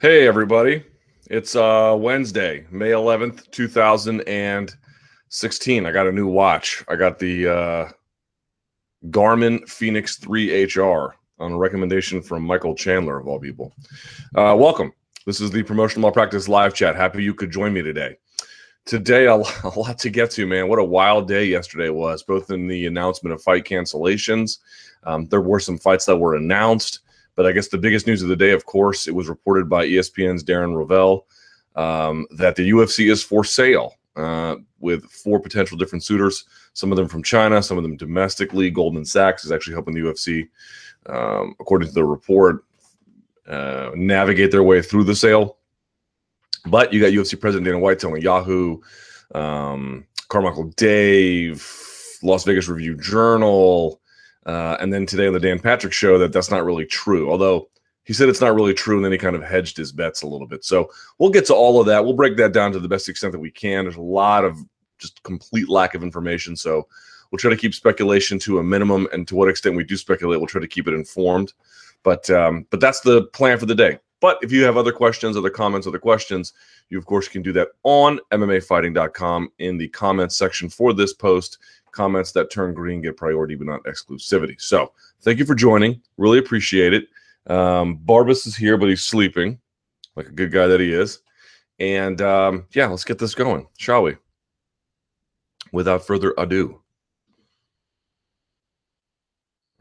Hey, everybody. It's uh, Wednesday, May 11th, 2016. I got a new watch. I got the uh, Garmin Fenix 3 HR on a recommendation from Michael Chandler, of all people. Uh, welcome. This is the Promotional Malpractice live chat. Happy you could join me today. Today, a, a lot to get to, man. What a wild day yesterday was, both in the announcement of fight cancellations. Um, there were some fights that were announced but I guess the biggest news of the day, of course, it was reported by ESPN's Darren Rovell um, that the UFC is for sale uh, with four potential different suitors, some of them from China, some of them domestically. Goldman Sachs is actually helping the UFC, um, according to the report, uh, navigate their way through the sale. But you got UFC President Dana White telling Yahoo, um, Carmichael Dave, Las Vegas Review Journal, uh, and then today on the Dan Patrick show, that that's not really true. Although he said it's not really true, and then he kind of hedged his bets a little bit. So we'll get to all of that. We'll break that down to the best extent that we can. There's a lot of just complete lack of information. So we'll try to keep speculation to a minimum, and to what extent we do speculate, we'll try to keep it informed. But um, but that's the plan for the day. But if you have other questions, other comments, other questions, you of course can do that on MMAfighting.com in the comments section for this post comments that turn green get priority but not exclusivity. So thank you for joining. Really appreciate it. Um, Barbas is here, but he's sleeping like a good guy that he is. And um, yeah, let's get this going, shall we? Without further ado.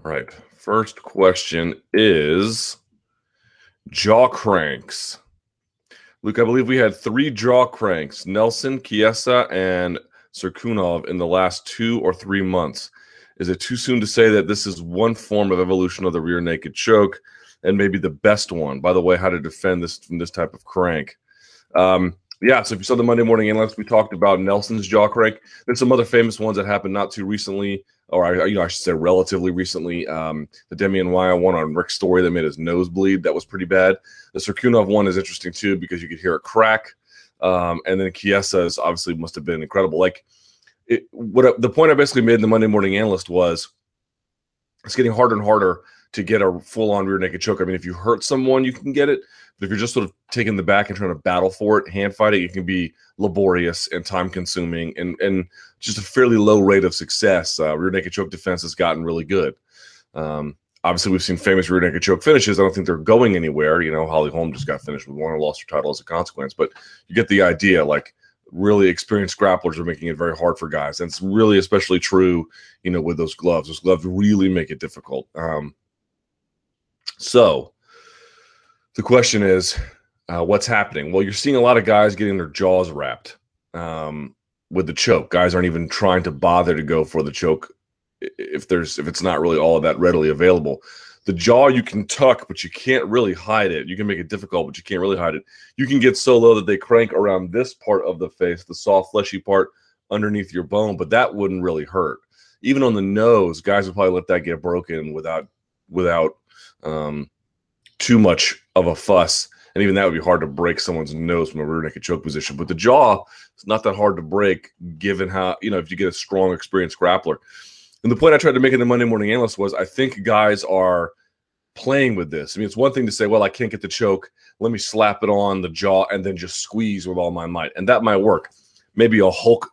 All right. First question is jaw cranks. Luke, I believe we had three jaw cranks Nelson, Chiesa, and Cirkunov in the last two or three months. Is it too soon to say that this is one form of evolution of the rear naked choke and maybe the best one? By the way, how to defend this from this type of crank. Um, yeah, so if you saw the Monday morning analyst, we talked about Nelson's jaw crank. There's some other famous ones that happened not too recently, or I, you know, I should say relatively recently. Um, the Demian Maia one on Rick Story that made his nose bleed. That was pretty bad. The Cirkunov one is interesting too because you could hear it crack. Um, and then Chiesa's obviously must have been incredible. Like it, what the point I basically made in the Monday Morning Analyst was it's getting harder and harder to get a full on rear naked choke. I mean, if you hurt someone, you can get it. But if you're just sort of taking the back and trying to battle for it, hand fighting, it can be laborious and time consuming and, and just a fairly low rate of success. Uh, rear naked choke defense has gotten really good. Um, obviously, we've seen famous rear naked choke finishes. I don't think they're going anywhere. You know, Holly Holm just got finished with one lost her title as a consequence. But you get the idea. Like, really experienced grapplers are making it very hard for guys. And it's really especially true, you know, with those gloves. Those gloves really make it difficult. Um, so the question is, uh, what's happening? Well, you're seeing a lot of guys getting their jaws wrapped um, with the choke. Guys aren't even trying to bother to go for the choke if there's if it's not really all that readily available the jaw you can tuck, but you can't really hide it. You can make it difficult, but you can't really hide it. You can get so low that they crank around this part of the face, the soft, fleshy part underneath your bone, but that wouldn't really hurt. Even on the nose, guys would probably let that get broken without without um, too much of a fuss. And even that would be hard to break someone's nose from a rear naked choke position. But the jaw, it's not that hard to break, given how you know if you get a strong, experienced grappler. And the point I tried to make in the Monday Morning Analyst was I think guys are playing with this. I mean, it's one thing to say, well, I can't get the choke. Let me slap it on the jaw and then just squeeze with all my might. And that might work. Maybe a Hulk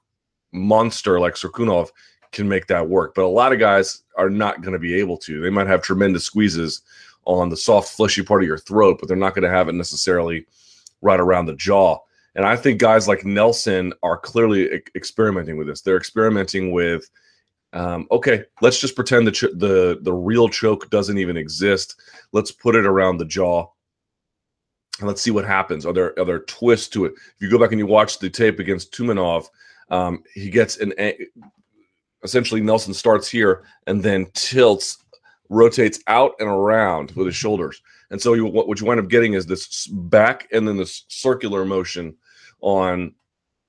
monster like Cirkunov can make that work. But a lot of guys are not going to be able to. They might have tremendous squeezes on the soft, fleshy part of your throat, but they're not going to have it necessarily right around the jaw. And I think guys like Nelson are clearly experimenting with this. They're experimenting with – um, okay, let's just pretend the ch- the the real choke doesn't even exist. Let's put it around the jaw, and let's see what happens. Are there are there twists to it? If you go back and you watch the tape against Tumenov, um, he gets an essentially Nelson starts here and then tilts, rotates out and around with his shoulders, and so you, what, what you wind up getting is this back and then this circular motion on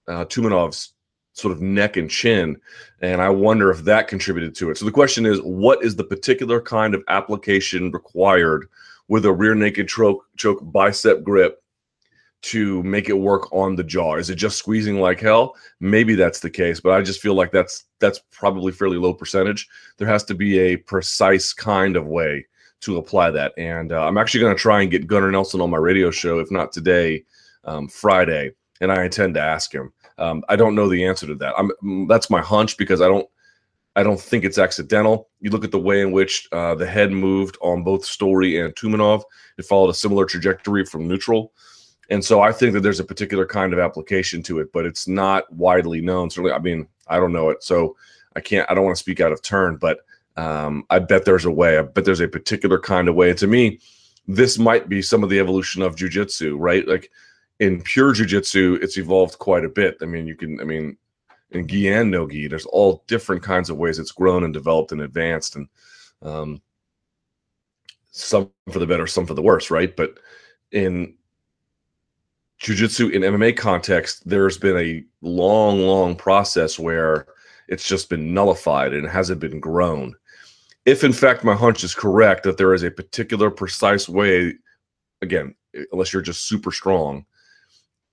uh, Tumenov's sort of neck and chin. And I wonder if that contributed to it. So the question is what is the particular kind of application required with a rear naked choke, choke bicep grip to make it work on the jaw? Is it just squeezing like hell? Maybe that's the case, but I just feel like that's that's probably fairly low percentage. There has to be a precise kind of way to apply that. And uh, I'm actually going to try and get Gunnar Nelson on my radio show, if not today, um, Friday, and I intend to ask him. Um, I don't know the answer to that. I'm, that's my hunch because I don't I don't think it's accidental. You look at the way in which uh, the head moved on both Story and Tumenov; it followed a similar trajectory from neutral. And so I think that there's a particular kind of application to it, but it's not widely known. Certainly, I mean, I don't know it, so I can't. I don't want to speak out of turn, but um, I bet there's a way. I bet there's a particular kind of way. To me, this might be some of the evolution of jujitsu, right? Like in pure jujitsu, it's evolved quite a bit. I mean, you can. I mean, in gi and no gi, there's all different kinds of ways it's grown and developed and advanced, and um, some for the better, some for the worse, right? But in jujitsu in MMA context, there's been a long, long process where it's just been nullified and hasn't been grown. If in fact my hunch is correct that there is a particular precise way, again, unless you're just super strong,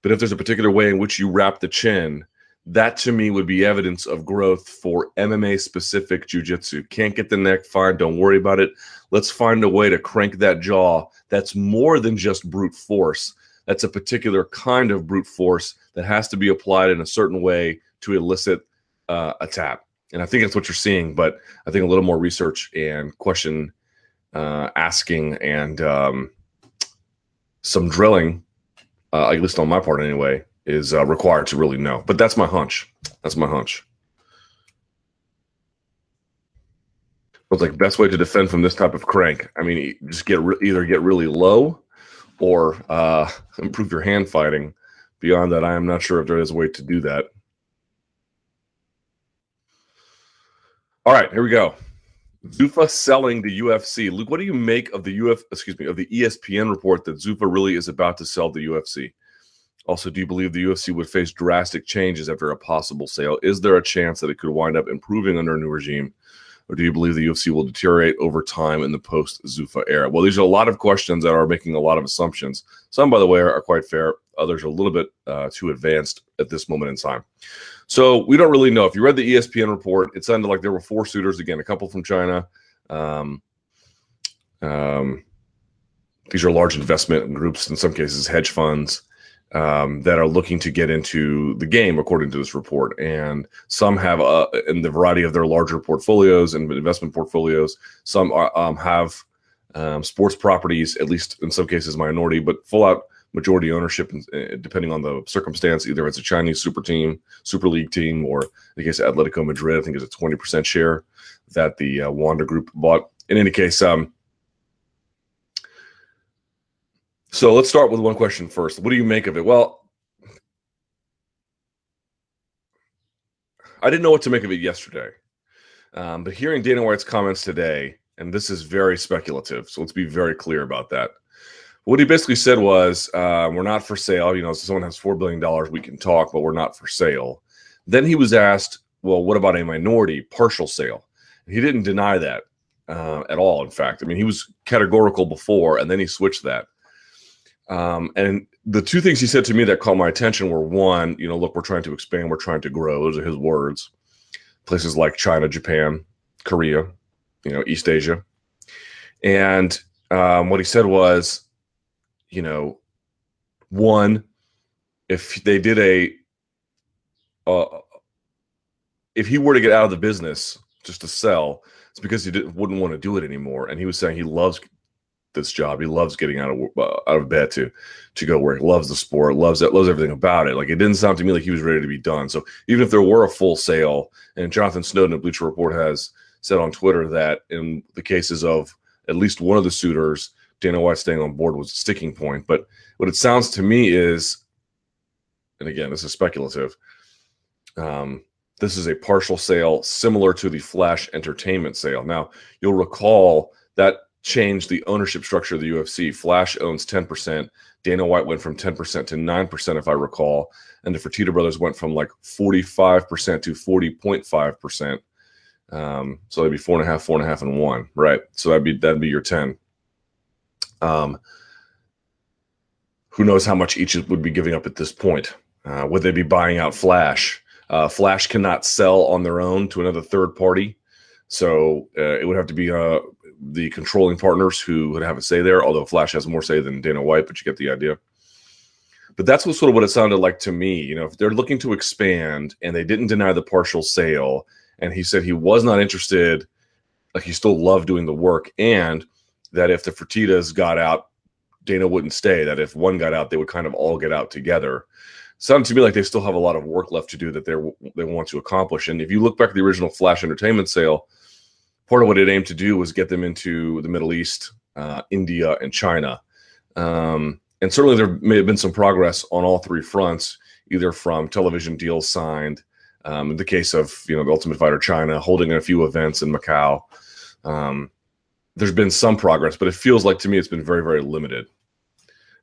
but if there's a particular way in which you wrap the chin, that to me would be evidence of growth for MMA specific jujitsu. Can't get the neck, fine, don't worry about it. Let's find a way to crank that jaw that's more than just brute force. That's a particular kind of brute force that has to be applied in a certain way to elicit uh, a tap. And I think that's what you're seeing, but I think a little more research and question uh, asking and um, some drilling, uh, at least on my part anyway, is uh, required to really know. But that's my hunch. That's my hunch. But like best way to defend from this type of crank. I mean, just get re- either get really low or uh, improve your hand fighting. Beyond that, I am not sure if there is a way to do that. All right, here we go. Zuffa selling the UFC. Luke, what do you make of the UF? Excuse me, of the ESPN report that Zuffa really is about to sell the UFC? Also, do you believe the UFC would face drastic changes after a possible sale? Is there a chance that it could wind up improving under a new regime? Or do you believe the UFC will deteriorate over time in the post Zuffa era? Well, these are a lot of questions that are making a lot of assumptions. Some, by the way, are, are quite fair. Others are a little bit uh, too advanced at this moment in time. So we don't really know. If you read the ESPN report, it sounded like there were four suitors. Again, a couple from China. Um, um, these are large investment groups, in some cases, hedge funds um, that are looking to get into the game, according to this report. And some have, uh, in the variety of their larger portfolios and investment portfolios, some are, um, have um, sports properties, at least in some cases minority, but full out majority ownership, uh, depending on the circumstance. Either it's a Chinese super team, super league team, or in the case of Atletico Madrid, I think it's a 20% share that the uh, Wanda Group bought. In any case, um, So let's start with one question first. What do you make of it? Well, I didn't know what to make of it yesterday, um, but hearing Dana White's comments today, and this is very speculative, so let's be very clear about that. What he basically said was, uh, "We're not for sale. You know, so someone has four billion dollars, we can talk, but we're not for sale." Then he was asked, "Well, what about a minority partial sale?" He didn't deny that uh, at all. In fact, I mean, he was categorical before, and then he switched that. Um, and the two things he said to me that caught my attention were one, you know, look, we're trying to expand, we're trying to grow. Those are his words. Places like China, Japan, Korea, you know, East Asia. And um, what he said was, you know, one, if they did a, uh, if he were to get out of the business just to sell, it's because he wouldn't want to do it anymore. And he was saying he loves this job. He loves getting out of uh, out of bed to to go work. Loves the sport. Loves it. Loves everything about it. Like it didn't sound to me like he was ready to be done. So even if there were a full sale, and Jonathan Snowden at Bleacher Report has said on Twitter that in the cases of at least one of the suitors, Dana White staying on board was a sticking point. But what it sounds to me is, and again, this is speculative. Um, this is a partial sale similar to the Flash Entertainment sale. Now, you'll recall that changed the ownership structure of the UFC. Flash owns 10%. Dana White went from 10% to 9%, if I recall. And the Fertitta brothers went from like 45% to 40.5%. Um, so that'd be four and a half, four and a half, and one, right? So that'd be that'd be your 10. Um, who knows how much each would be giving up at this point? Uh, would they be buying out Flash? Uh, Flash cannot sell on their own to another third party. So uh, it would have to be uh, the controlling partners who would have a say there. Although Flash has more say than Dana White, but you get the idea. But that's what sort of what it sounded like to me. You know, if they're looking to expand and they didn't deny the partial sale, and he said he was not interested, like he still loved doing the work, and that if the Fertittas got out, Dana wouldn't stay. That if one got out, they would kind of all get out together. Sounds to me like they still have a lot of work left to do that they they want to accomplish. And if you look back at the original Flash Entertainment sale, part of what it aimed to do was get them into the Middle East, uh, India, and China. Um, and certainly there may have been some progress on all three fronts, either from television deals signed, um, in the case of you know the Ultimate Fighter China, holding a few events in Macau. Um, there's been some progress, but it feels like to me it's been very very limited,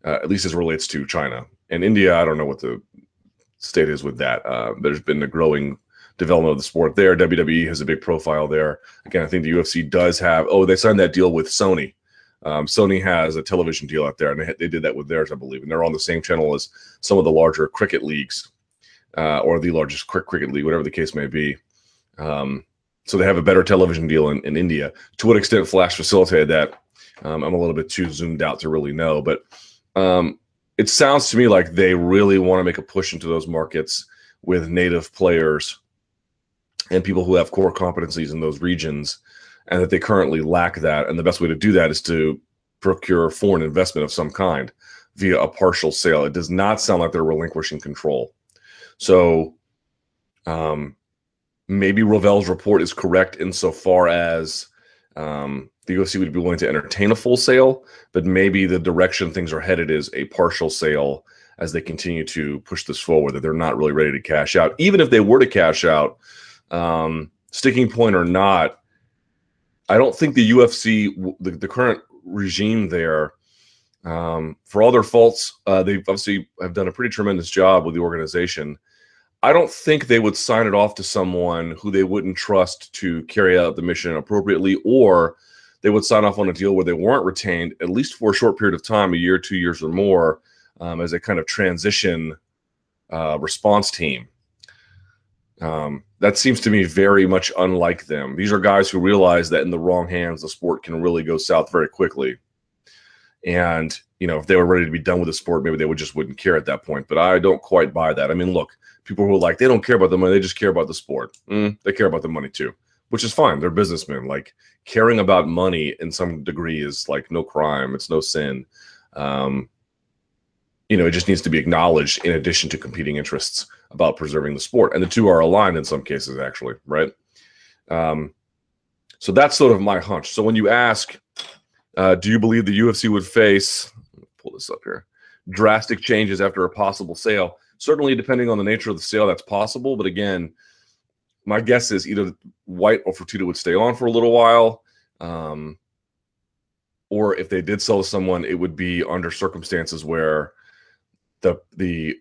uh, at least as relates to China and India. I don't know what the state is with that. Uh, there's been a growing development of the sport there. WWE has a big profile there. Again, I think the UFC does have. Oh, they signed that deal with Sony um, Sony has a television deal out there, and they, they did that with theirs, I believe, and they're on the same channel as some of the larger cricket leagues, uh, or the largest cricket league, whatever the case may be. Um, so they have a better television deal in, in India. To what extent Flash facilitated that, um, I'm a little bit too zoomed out to really know, but um, it sounds to me like they really want to make a push into those markets with native players and people who have core competencies in those regions and that they currently lack that. And the best way to do that is to procure foreign investment of some kind via a partial sale. It does not sound like they're relinquishing control. So um, maybe Rovell's report is correct insofar as um, the UFC would be willing to entertain a full sale, but maybe the direction things are headed is a partial sale as they continue to push this forward, that they're not really ready to cash out. Even if they were to cash out, um, sticking point or not, I don't think the UFC, the, the current regime there, um, for all their faults, uh, they obviously have done a pretty tremendous job with the organization. I don't think they would sign it off to someone who they wouldn't trust to carry out the mission appropriately, or they would sign off on a deal where they weren't retained, at least for a short period of time, a year, two years, or more, um, as a kind of transition uh, response team. Um, that seems to me very much unlike them. These are guys who realize that in the wrong hands, the sport can really go south very quickly. And you know, if they were ready to be done with the sport, maybe they would just wouldn't care at that point. But I don't quite buy that. I mean, look, people who are like they don't care about the money, they just care about the sport. Mm, they care about the money too, which is fine. They're businessmen. Like caring about money in some degree is like no crime. It's no sin. Um, you know, it just needs to be acknowledged in addition to competing interests about preserving the sport. And the two are aligned in some cases, actually, right? Um, so that's sort of my hunch. So when you ask, uh, do you believe the UFC would face, pull this up here, drastic changes after a possible sale? Certainly, depending on the nature of the sale, that's possible. But again, my guess is either White or Fertitta would stay on for a little while. Um, or if they did sell to someone, it would be under circumstances where the the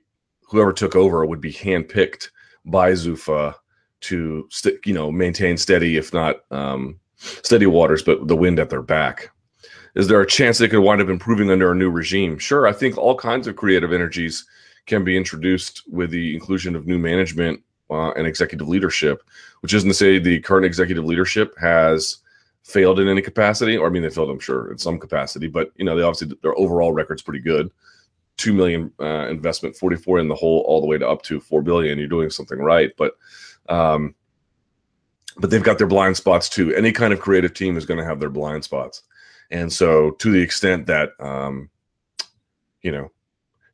whoever took over would be handpicked by Zuffa to st- you know maintain steady, if not um, steady waters, but the wind at their back. Is there a chance they could wind up improving under a new regime? Sure, I think all kinds of creative energies can be introduced with the inclusion of new management uh, and executive leadership, which isn't to say the current executive leadership has failed in any capacity, or I mean, they failed, I'm sure, in some capacity, but you know, they obviously their overall record's pretty good two million uh, investment, 44 in the hole, all the way to up to four billion. You're doing something right, but um, but they've got their blind spots too. Any kind of creative team is going to have their blind spots, and so to the extent that um, you know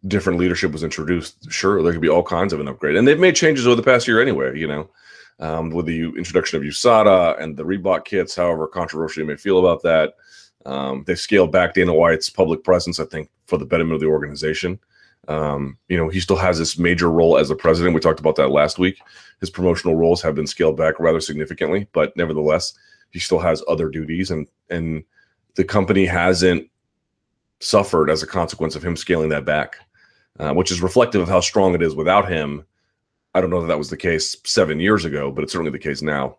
different leadership was introduced, sure there could be all kinds of an upgrade, and they've made changes over the past year anyway. You know. Um, with the introduction of USADA and the Reebok kits, however controversial you may feel about that, um, they've scaled back Dana White's public presence, I think, for the betterment of the organization. Um, you know, he still has this major role as a president. We talked about that last week. His promotional roles have been scaled back rather significantly, but nevertheless, he still has other duties, and and the company hasn't suffered as a consequence of him scaling that back, uh, which is reflective of how strong it is without him. I don't know that that was the case seven years ago, but it's certainly the case now.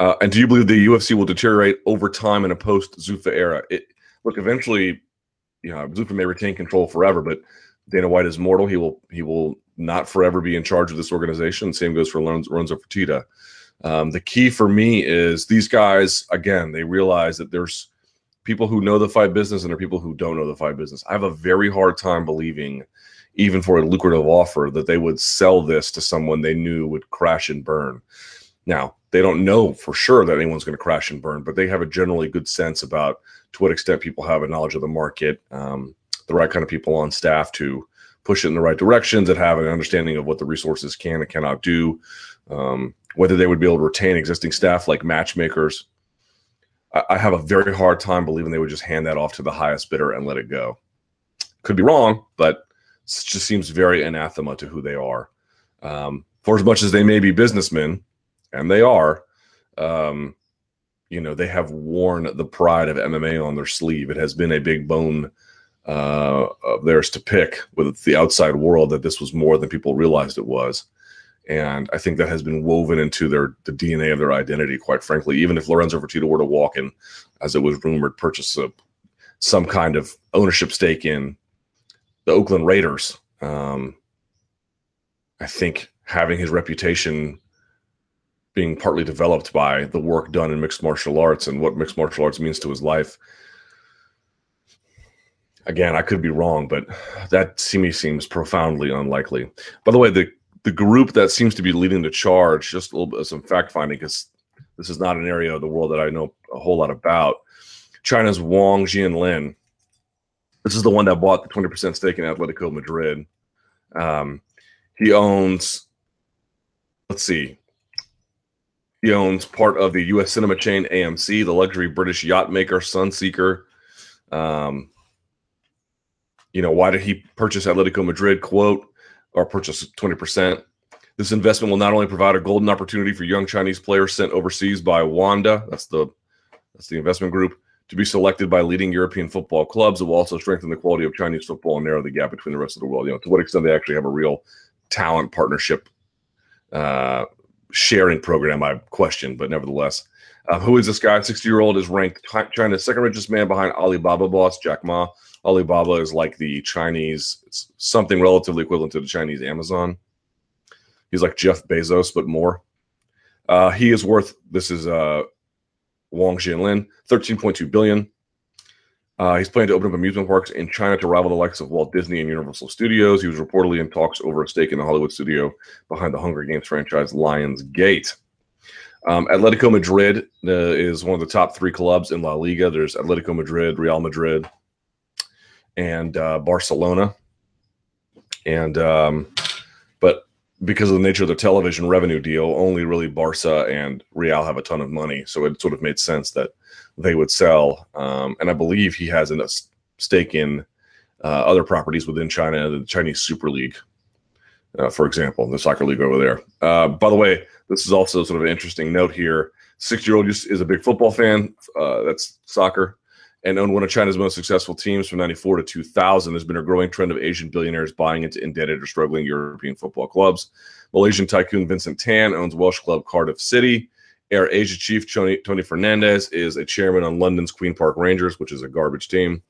Uh, and do you believe the UFC will deteriorate over time in a post Zuffa era? It, look, eventually, you know, Zuffa may retain control forever, but Dana White is mortal. He will he will not forever be in charge of this organization. Same goes for Lorenzo Fertitta. Um, the key for me is these guys, again, they realize that there's people who know the fight business and there are people who don't know the fight business. I have a very hard time believing, even for a lucrative offer, that they would sell this to someone they knew would crash and burn. Now, they don't know for sure that anyone's going to crash and burn, but they have a generally good sense about to what extent people have a knowledge of the market, um, the right kind of people on staff to push it in the right directions that have an understanding of what the resources can and cannot do, um, whether they would be able to retain existing staff like matchmakers. I, have a very hard time believing they would just hand that off to the highest bidder and let it go. Could be wrong, but it just seems very anathema to who they are. Um, for as much as they may be businessmen, and they are, um, you know, they have worn the pride of MMA on their sleeve. It has been a big bone uh, of theirs to pick with the outside world that this was more than people realized it was. And I think that has been woven into their the DNA of their identity, quite frankly. Even if Lorenzo Fertitta were to walk in, as it was rumored, purchase a, some kind of ownership stake in the Oakland Raiders, um, I think having his reputation being partly developed by the work done in mixed martial arts and what mixed martial arts means to his life Again, I could be wrong, but that to me seems profoundly unlikely. By the way, the the group that seems to be leading the charge, just a little bit of some fact finding, because this is not an area of the world that I know a whole lot about. China's Wang Jianlin. This is the one that bought the 20% stake in Atletico Madrid. Um, he owns, let's see, he owns part of the U.S. cinema chain AMC, the luxury British yacht maker Sunseeker, um, you know, why did he purchase Atletico Madrid? Quote, or purchase 20%. This investment will not only provide a golden opportunity for young Chinese players sent overseas by Wanda, that's the that's the investment group, to be selected by leading European football clubs. It will also strengthen the quality of Chinese football and narrow the gap between the rest of the world. You know, to what extent they actually have a real talent partnership uh, sharing program, I question, but nevertheless. Uh, who is this guy? 60 year old is ranked China's second richest man behind Alibaba boss Jack Ma. Alibaba is like the Chinese, it's something relatively equivalent to the Chinese Amazon. He's like Jeff Bezos, but more. Uh, he is worth, this is uh, Wang Jianlin, 13.2 billion. Uh, he's planning to open up amusement parks in China to rival the likes of Walt Disney and Universal Studios. He was reportedly in talks over a stake in the Hollywood studio behind the Hunger Games franchise Lions Gate. Um, Atletico Madrid uh, is one of the top three clubs in La Liga. There's Atletico Madrid, Real Madrid, and uh, Barcelona. And um, but because of the nature of the television revenue deal, only really Barca and Real have a ton of money. So it sort of made sense that they would sell. Um, and I believe he has a stake in uh, other properties within China, the Chinese Super League, uh, for example, the soccer league over there. Uh, by the way, this is also sort of an interesting note here. Six year old is a big football fan. Uh, that's soccer and owned one of China's most successful teams from 94 to 2000. There's been a growing trend of Asian billionaires buying into indebted or struggling European football clubs. Malaysian tycoon Vincent Tan owns Welsh club Cardiff City. Air Asia chief Tony, Fernandes is a chairman on London's Queen Park Rangers, which is a garbage team.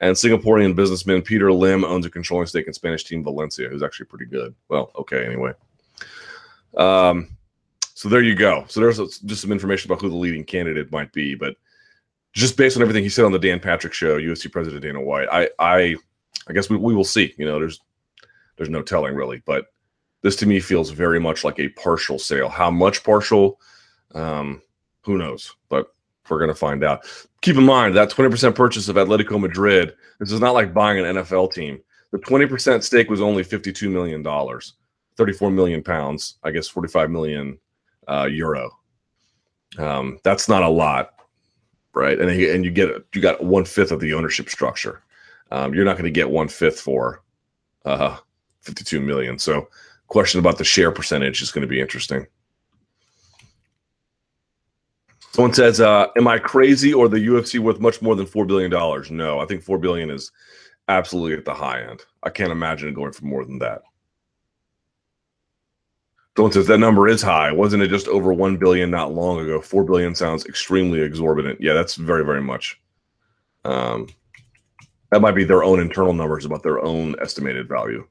And Singaporean businessman Peter Lim owns a controlling stake in Spanish team Valencia, who's actually pretty good. Well, okay, anyway. Um, so there you go. So there's just some information about who the leading candidate might be, but just based on everything he said on the Dan Patrick show, UFC President Dana White, I I I guess we, we will see. You know, there's there's no telling really, but this to me feels very much like a partial sale. How much partial? Um, who knows? But we're going to find out. Keep in mind that 20% purchase of Atletico Madrid. This is not like buying an NFL team. The 20% stake was only 52 million dollars, 34 million pounds. I guess 45 million uh, euro. Um, that's not a lot right? And and you get you got one fifth of the ownership structure. Um, you're not going to get one fifth for uh, 52 million. So, question about the share percentage is going to be interesting. Someone says, uh, "Am I crazy or the UFC worth much more than four billion dollars?" No, I think four billion is absolutely at the high end. I can't imagine it going for more than that. Someone says that number is high. Wasn't it just over one billion not long ago? Four billion sounds extremely exorbitant. Yeah, that's very, very much. Um, that might be their own internal numbers about their own estimated value.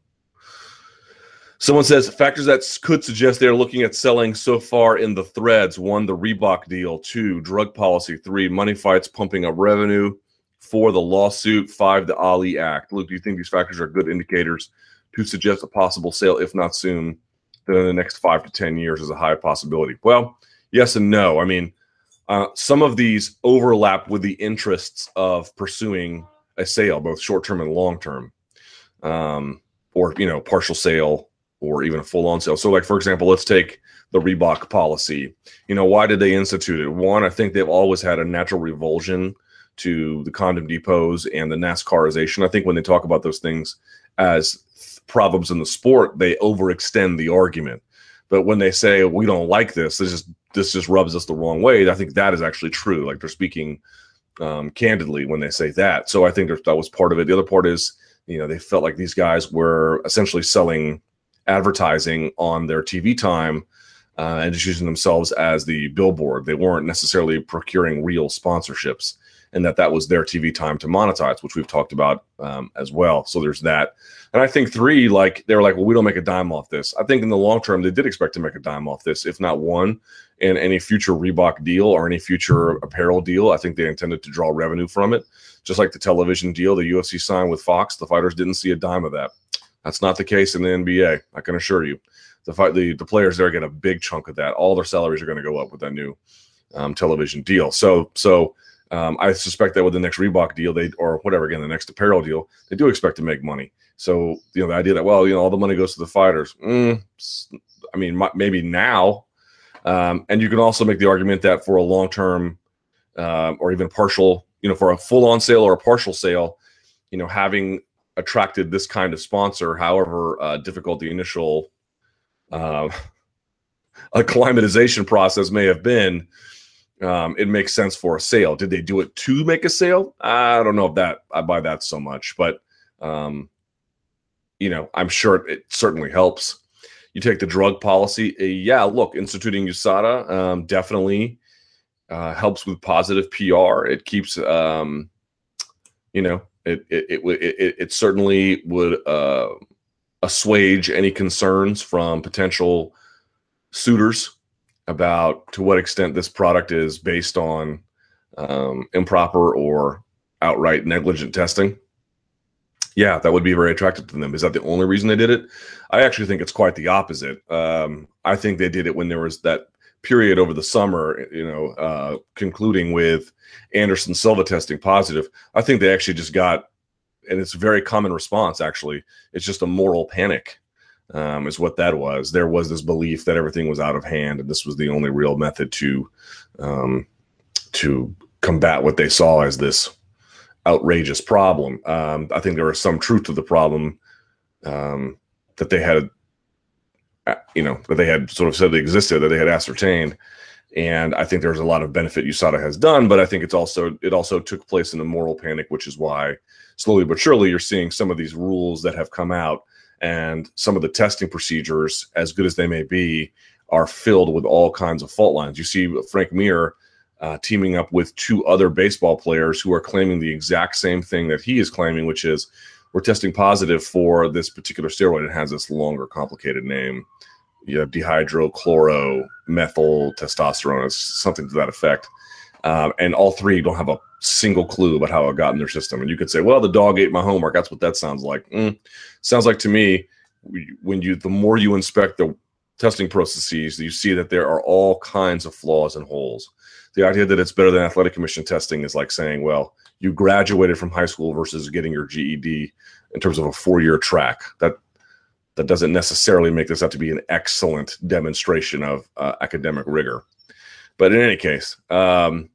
Someone says factors that could suggest they're looking at selling so far in the threads. One, the Reebok deal. Two, drug policy. Three, money fights pumping up revenue. Four, the lawsuit. Five, the Ali Act. Luke, do you think these factors are good indicators to suggest a possible sale, if not soon, then in the next five to 10 years is a high possibility? Well, yes and no. I mean, uh, some of these overlap with the interests of pursuing a sale, both short term and long term, um, or, you know, partial sale or even a full on sale. So, like, for example, let's take the Reebok policy. You know, why did they institute it? One, I think they've always had a natural revulsion to the condom depots and the NASCARization. I think when they talk about those things as problems in the sport, they overextend the argument. But when they say we don't like this, this just this just rubs us the wrong way. I think that is actually true. Like they're speaking um, candidly when they say that. So I think that was part of it. The other part is, you know, they felt like these guys were essentially selling advertising on their TV time uh, and just using themselves as the billboard. They weren't necessarily procuring real sponsorships, and that that was their TV time to monetize, which we've talked about um, as well. So there's that. And I think three, like they were like, well, we don't make a dime off this. I think in the long term, they did expect to make a dime off this, if not one, in any future Reebok deal or any future apparel deal. I think they intended to draw revenue from it, just like the television deal the UFC signed with Fox. The fighters didn't see a dime of that. That's not the case in the NBA. I can assure you. The fight, the, the players there get a big chunk of that. All their salaries are going to go up with that new um, television deal. So, so um, I suspect that with the next Reebok deal, they or whatever again, the next apparel deal, they do expect to make money. So, you know, the idea that well, you know, all the money goes to the fighters. Mm, I mean, maybe now, um, and you can also make the argument that for a long term uh, or even partial, you know, for a full on sale or a partial sale, you know, having attracted this kind of sponsor, however uh, difficult the initial uh, acclimatization process may have been, um, it makes sense for a sale. Did they do it to make a sale? I don't know if that I buy that so much, but um, you know, I'm sure it certainly helps. You take the drug policy, uh, yeah. Look, instituting USADA um, definitely uh, helps with positive PR. It keeps, um, you know, it it it, it, it certainly would uh, assuage any concerns from potential suitors about to what extent this product is based on um, improper or outright negligent testing. Yeah, that would be very attractive to them. Is that the only reason they did it? I actually think it's quite the opposite. Um, I think they did it when there was that period over the summer, you know, uh, concluding with Anderson Silva testing positive. I think they actually just got, and it's a very common response, actually. It's just a moral panic, um, is what that was. There was this belief that everything was out of hand, and this was the only real method to um, to combat what they saw as this outrageous problem. Um, I think there was some truth to the problem um, that they had you know, that they had sort of said they existed, that they had ascertained. And I think there's a lot of benefit USADA has done, but I think it's also it also took place in a moral panic, which is why slowly but surely you're seeing some of these rules that have come out and some of the testing procedures, as good as they may be, are filled with all kinds of fault lines. You see Frank Mir uh, teaming up with two other baseball players who are claiming the exact same thing that he is claiming, which is we're testing positive for this particular steroid. It has this longer, complicated name. You have dihydrochloro methyl testosterone, something to that effect. Um, and all three don't have a single clue about how it got in their system. And you could say, well, the dog ate my homework. That's what that sounds like. Mm, sounds like to me, when you the more you inspect the testing processes, you see that there are all kinds of flaws and holes. The idea that it's better than athletic commission testing is like saying, well, you graduated from high school versus getting your GED in terms of a four-year track. That that doesn't necessarily make this out to be an excellent demonstration of uh, academic rigor. But in any case, um,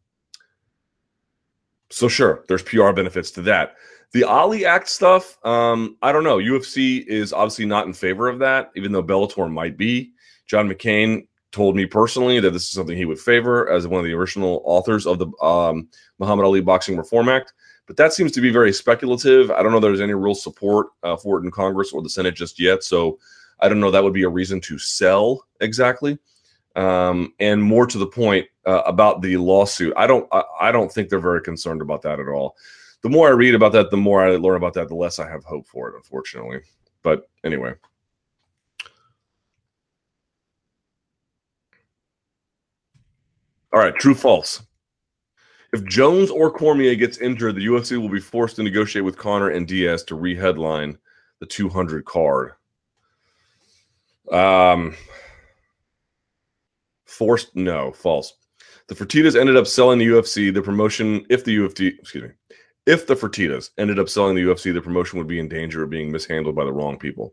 so sure, there's PR benefits to that. The Ali Act stuff, um, I don't know. UFC is obviously not in favor of that, even though Bellator might be. John McCain told me personally that this is something he would favor as one of the original authors of the um, Muhammad Ali Boxing Reform Act. But that seems to be very speculative. I don't know there's any real support uh, for it in Congress or the Senate just yet. So I don't know that would be a reason to sell exactly. Um, and more to the point uh, about the lawsuit, I don't I, I don't think they're very concerned about that at all. The more I read about that, the more I learn about that, the less I have hope for it, unfortunately. But anyway. All right, true false. If Jones or Cormier gets injured, the UFC will be forced to negotiate with Conor and Diaz to re-headline the 200 card. Um, forced? No, false. The Fertittas ended up selling the UFC the promotion. If the UFC, excuse me, if the Fertittas ended up selling the UFC, the promotion would be in danger of being mishandled by the wrong people.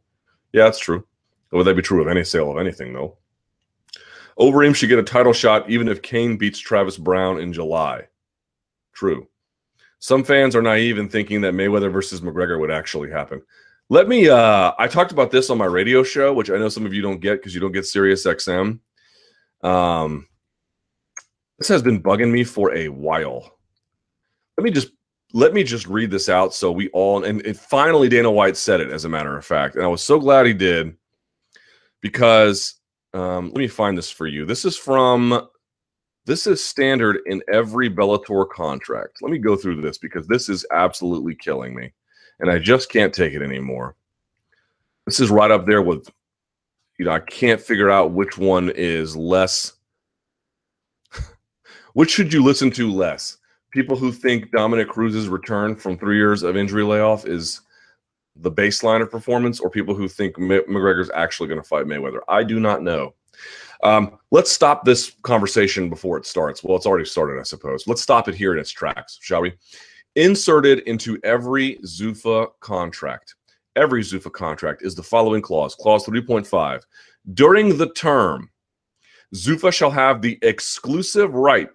Yeah, that's true. Would that be true of any sale of anything, though? Overeem should get a title shot even if Cain beats Travis Browne in July. True. Some fans are naive in thinking that Mayweather versus McGregor would actually happen. Let me uh I talked about this on my radio show, which I know some of you don't get because you don't get Sirius XM. Um this has been bugging me for a while. Let me just let me just read this out so we all and it finally Dana White said it as a matter of fact. And I was so glad he did because um, let me find this for you. This is from this is standard in every Bellator contract. Let me go through this because this is absolutely killing me. And I just can't take it anymore. This is right up there with you know, I can't figure out which one is less which should you listen to less? People who think Dominick Cruz's return from three years of injury layoff is the baseline of performance or people who think McGregor's actually going to fight Mayweather. I do not know. Um, let's stop this conversation before it starts. Well, it's already started, I suppose. Let's stop it here in its tracks, shall we? Inserted into every Zuffa contract, every Zuffa contract is the following clause, clause 3.5. During the term, Zuffa shall have the exclusive right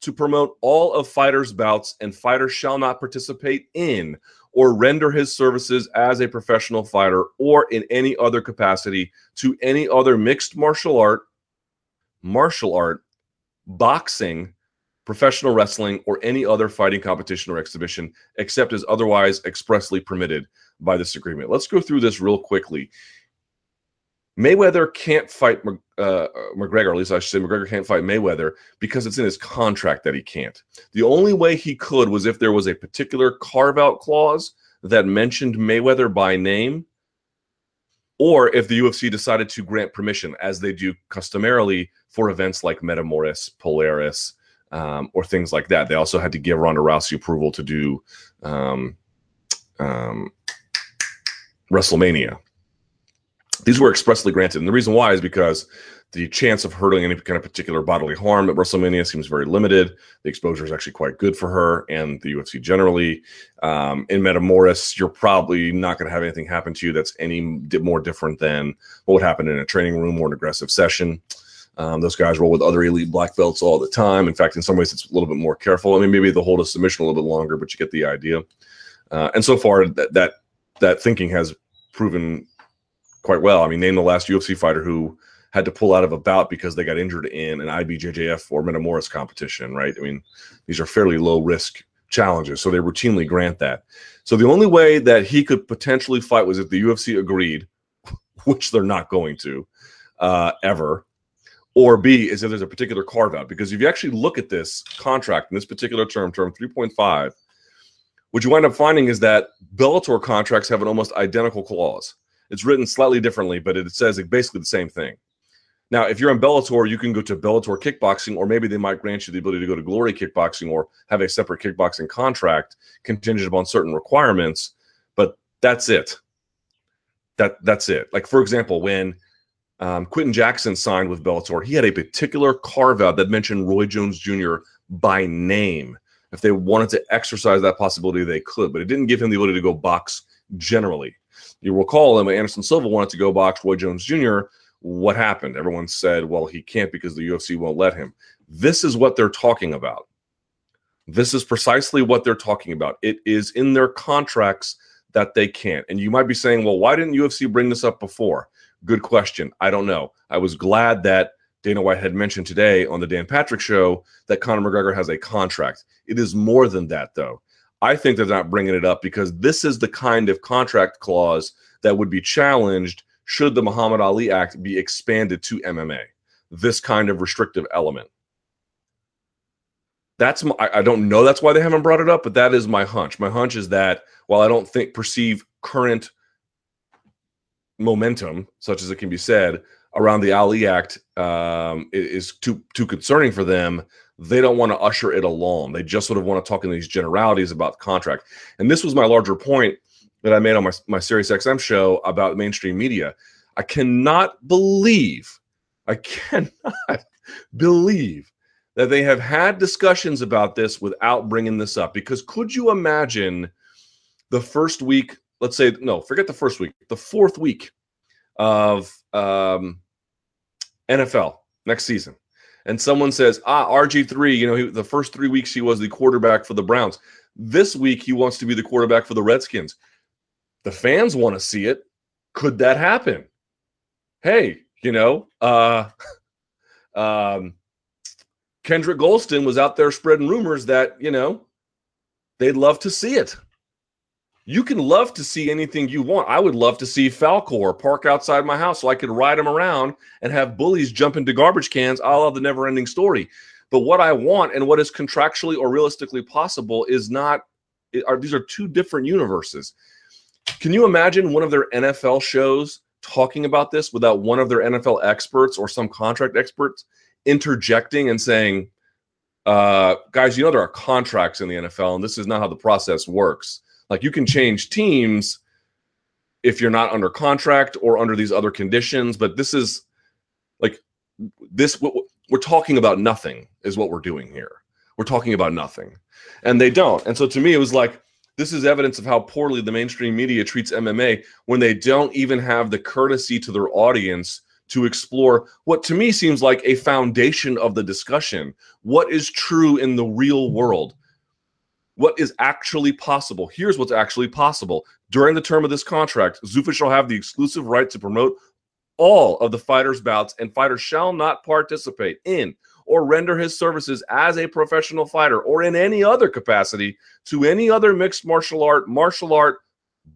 to promote all of fighters' bouts, and fighters shall not participate in or render his services as a professional fighter or in any other capacity to any other mixed martial art, martial art, boxing, professional wrestling, or any other fighting competition or exhibition, except as otherwise expressly permitted by this agreement. Let's go through this real quickly. Mayweather can't fight uh, McGregor, at least I should say McGregor can't fight Mayweather because it's in his contract that he can't. The only way he could was if there was a particular carve out clause that mentioned Mayweather by name, or if the UFC decided to grant permission, as they do customarily for events like Metamoris, Polaris, um, or things like that. They also had to give Ronda Rousey approval to do um, um, WrestleMania these were expressly granted. And the reason why is because the chance of hurting any kind of particular bodily harm at WrestleMania seems very limited. The exposure is actually quite good for her and the UFC generally. Um, in Metamoris, you're probably not going to have anything happen to you that's any more different than what would happen in a training room or an aggressive session. Um, those guys roll with other elite black belts all the time. In fact, in some ways, it's a little bit more careful. I mean, maybe they'll hold a submission a little bit longer, but you get the idea. Uh, and so far, that, that that thinking has proven quite well. I mean, name the last UFC fighter who had to pull out of a bout because they got injured in an IBJJF or Metamoris competition, right? I mean, these are fairly low risk challenges, so they routinely grant that. So the only way that he could potentially fight was if the UFC agreed, which they're not going to uh, ever, or B is if there's a particular carve out. Because if you actually look at this contract in this particular term, term 3.5, what you wind up finding is that Bellator contracts have an almost identical clause. It's written slightly differently, but it says basically the same thing. Now, if you're in Bellator, you can go to Bellator Kickboxing, or maybe they might grant you the ability to go to Glory Kickboxing or have a separate kickboxing contract contingent upon certain requirements. But that's it. That that's it. Like for example, when um, Quinton Jackson signed with Bellator, he had a particular carve out that mentioned Roy Jones Jr. by name. If they wanted to exercise that possibility, they could, but it didn't give him the ability to go box generally. You recall when Anderson Silva wanted to go box Roy Jones Jr., what happened? Everyone said, well, he can't because the UFC won't let him. This is what they're talking about. This is precisely what they're talking about. It is in their contracts that they can't. And you might be saying, well, why didn't UFC bring this up before? Good question. I don't know. I was glad that Dana White had mentioned today on the Dan Patrick show that Conor McGregor has a contract. It is more than that, though. I think they're not bringing it up because this is the kind of contract clause that would be challenged should the Muhammad Ali Act be expanded to MMA. This kind of restrictive element. That's my, I don't know that's why they haven't brought it up, but that is my hunch. My hunch is that while I don't think perceive current momentum, such as it can be said, around the Ali Act um, is too too concerning for them. They don't want to usher it along. They just sort of want to talk in these generalities about the contract. And this was my larger point that I made on my my Sirius XM show about mainstream media. I cannot believe, I cannot believe that they have had discussions about this without bringing this up. Because could you imagine the first week? Let's say no, forget the first week, the fourth week of um, NFL next season. And someone says, ah, RG3, you know, he, the first three weeks he was the quarterback for the Browns. This week he wants to be the quarterback for the Redskins. The fans want to see it. Could that happen? Hey, you know, uh, um, Kendrick Golston was out there spreading rumors that, you know, they'd love to see it you can love to see anything you want. I would love to see Falkor park outside my house so I could ride him around and have bullies jump into garbage cans, I love the never ending story. But what I want and what is contractually or realistically possible is not, are these are two different universes. Can you imagine one of their NFL shows talking about this without one of their NFL experts or some contract experts interjecting and saying, uh, guys, you know, there are contracts in the NFL and this is not how the process works like you can change teams if you're not under contract or under these other conditions, but this is like this we're talking about nothing is what we're doing here. We're talking about nothing. And they don't. And so to me it was like this is evidence of how poorly the mainstream media treats MMA when they don't even have the courtesy to their audience to explore what to me seems like a foundation of the discussion. What is true in the real world? What is actually possible. Here's what's actually possible. During the term of this contract, Zuffa shall have the exclusive right to promote all of the fighters' bouts, and fighters shall not participate in or render his services as a professional fighter or in any other capacity to any other mixed martial art, martial art,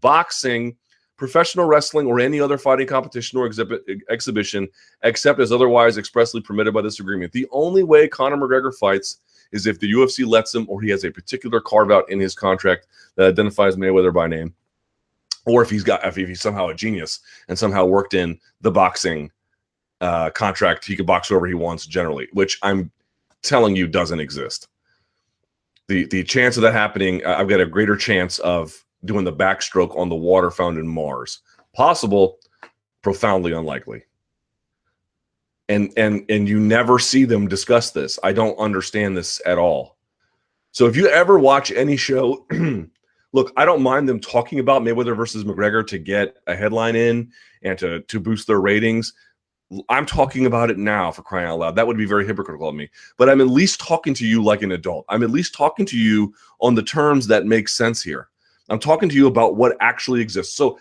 boxing, professional wrestling, or any other fighting competition or exhibit, exhibition, except as otherwise expressly permitted by this agreement. The only way Conor McGregor fights is if the UFC lets him or he has a particular carve out in his contract that identifies Mayweather by name, or if he's got if he's somehow a genius and somehow worked in the boxing uh, contract, he could box whoever he wants generally, which I'm telling you doesn't exist. The the chance of that happening, I've got a greater chance of doing the backstroke on the water found in Mars. Possible, profoundly unlikely and and and you never see them discuss this. I don't understand this at all. So if you ever watch any show, look, I don't mind them talking about Mayweather versus McGregor to get a headline in and to to boost their ratings. I'm talking about it now for crying out loud. That would be very hypocritical of me. But I'm at least talking to you like an adult. I'm at least talking to you on the terms that make sense here. I'm talking to you about what actually exists. So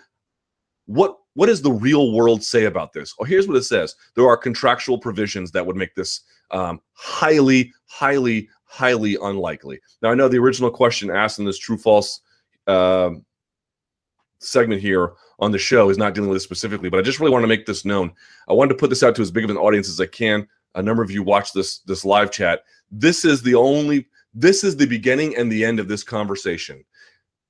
what what does the real world say about this? Oh, here's what it says. There are contractual provisions that would make this um, highly, highly, highly unlikely. Now, I know the original question asked in this true false uh, segment here on the show is not dealing with this specifically, but I just really want to make this known. I wanted to put this out to as big of an audience as I can. A number of you watch this this live chat. This is the only this is the beginning and the end of this conversation.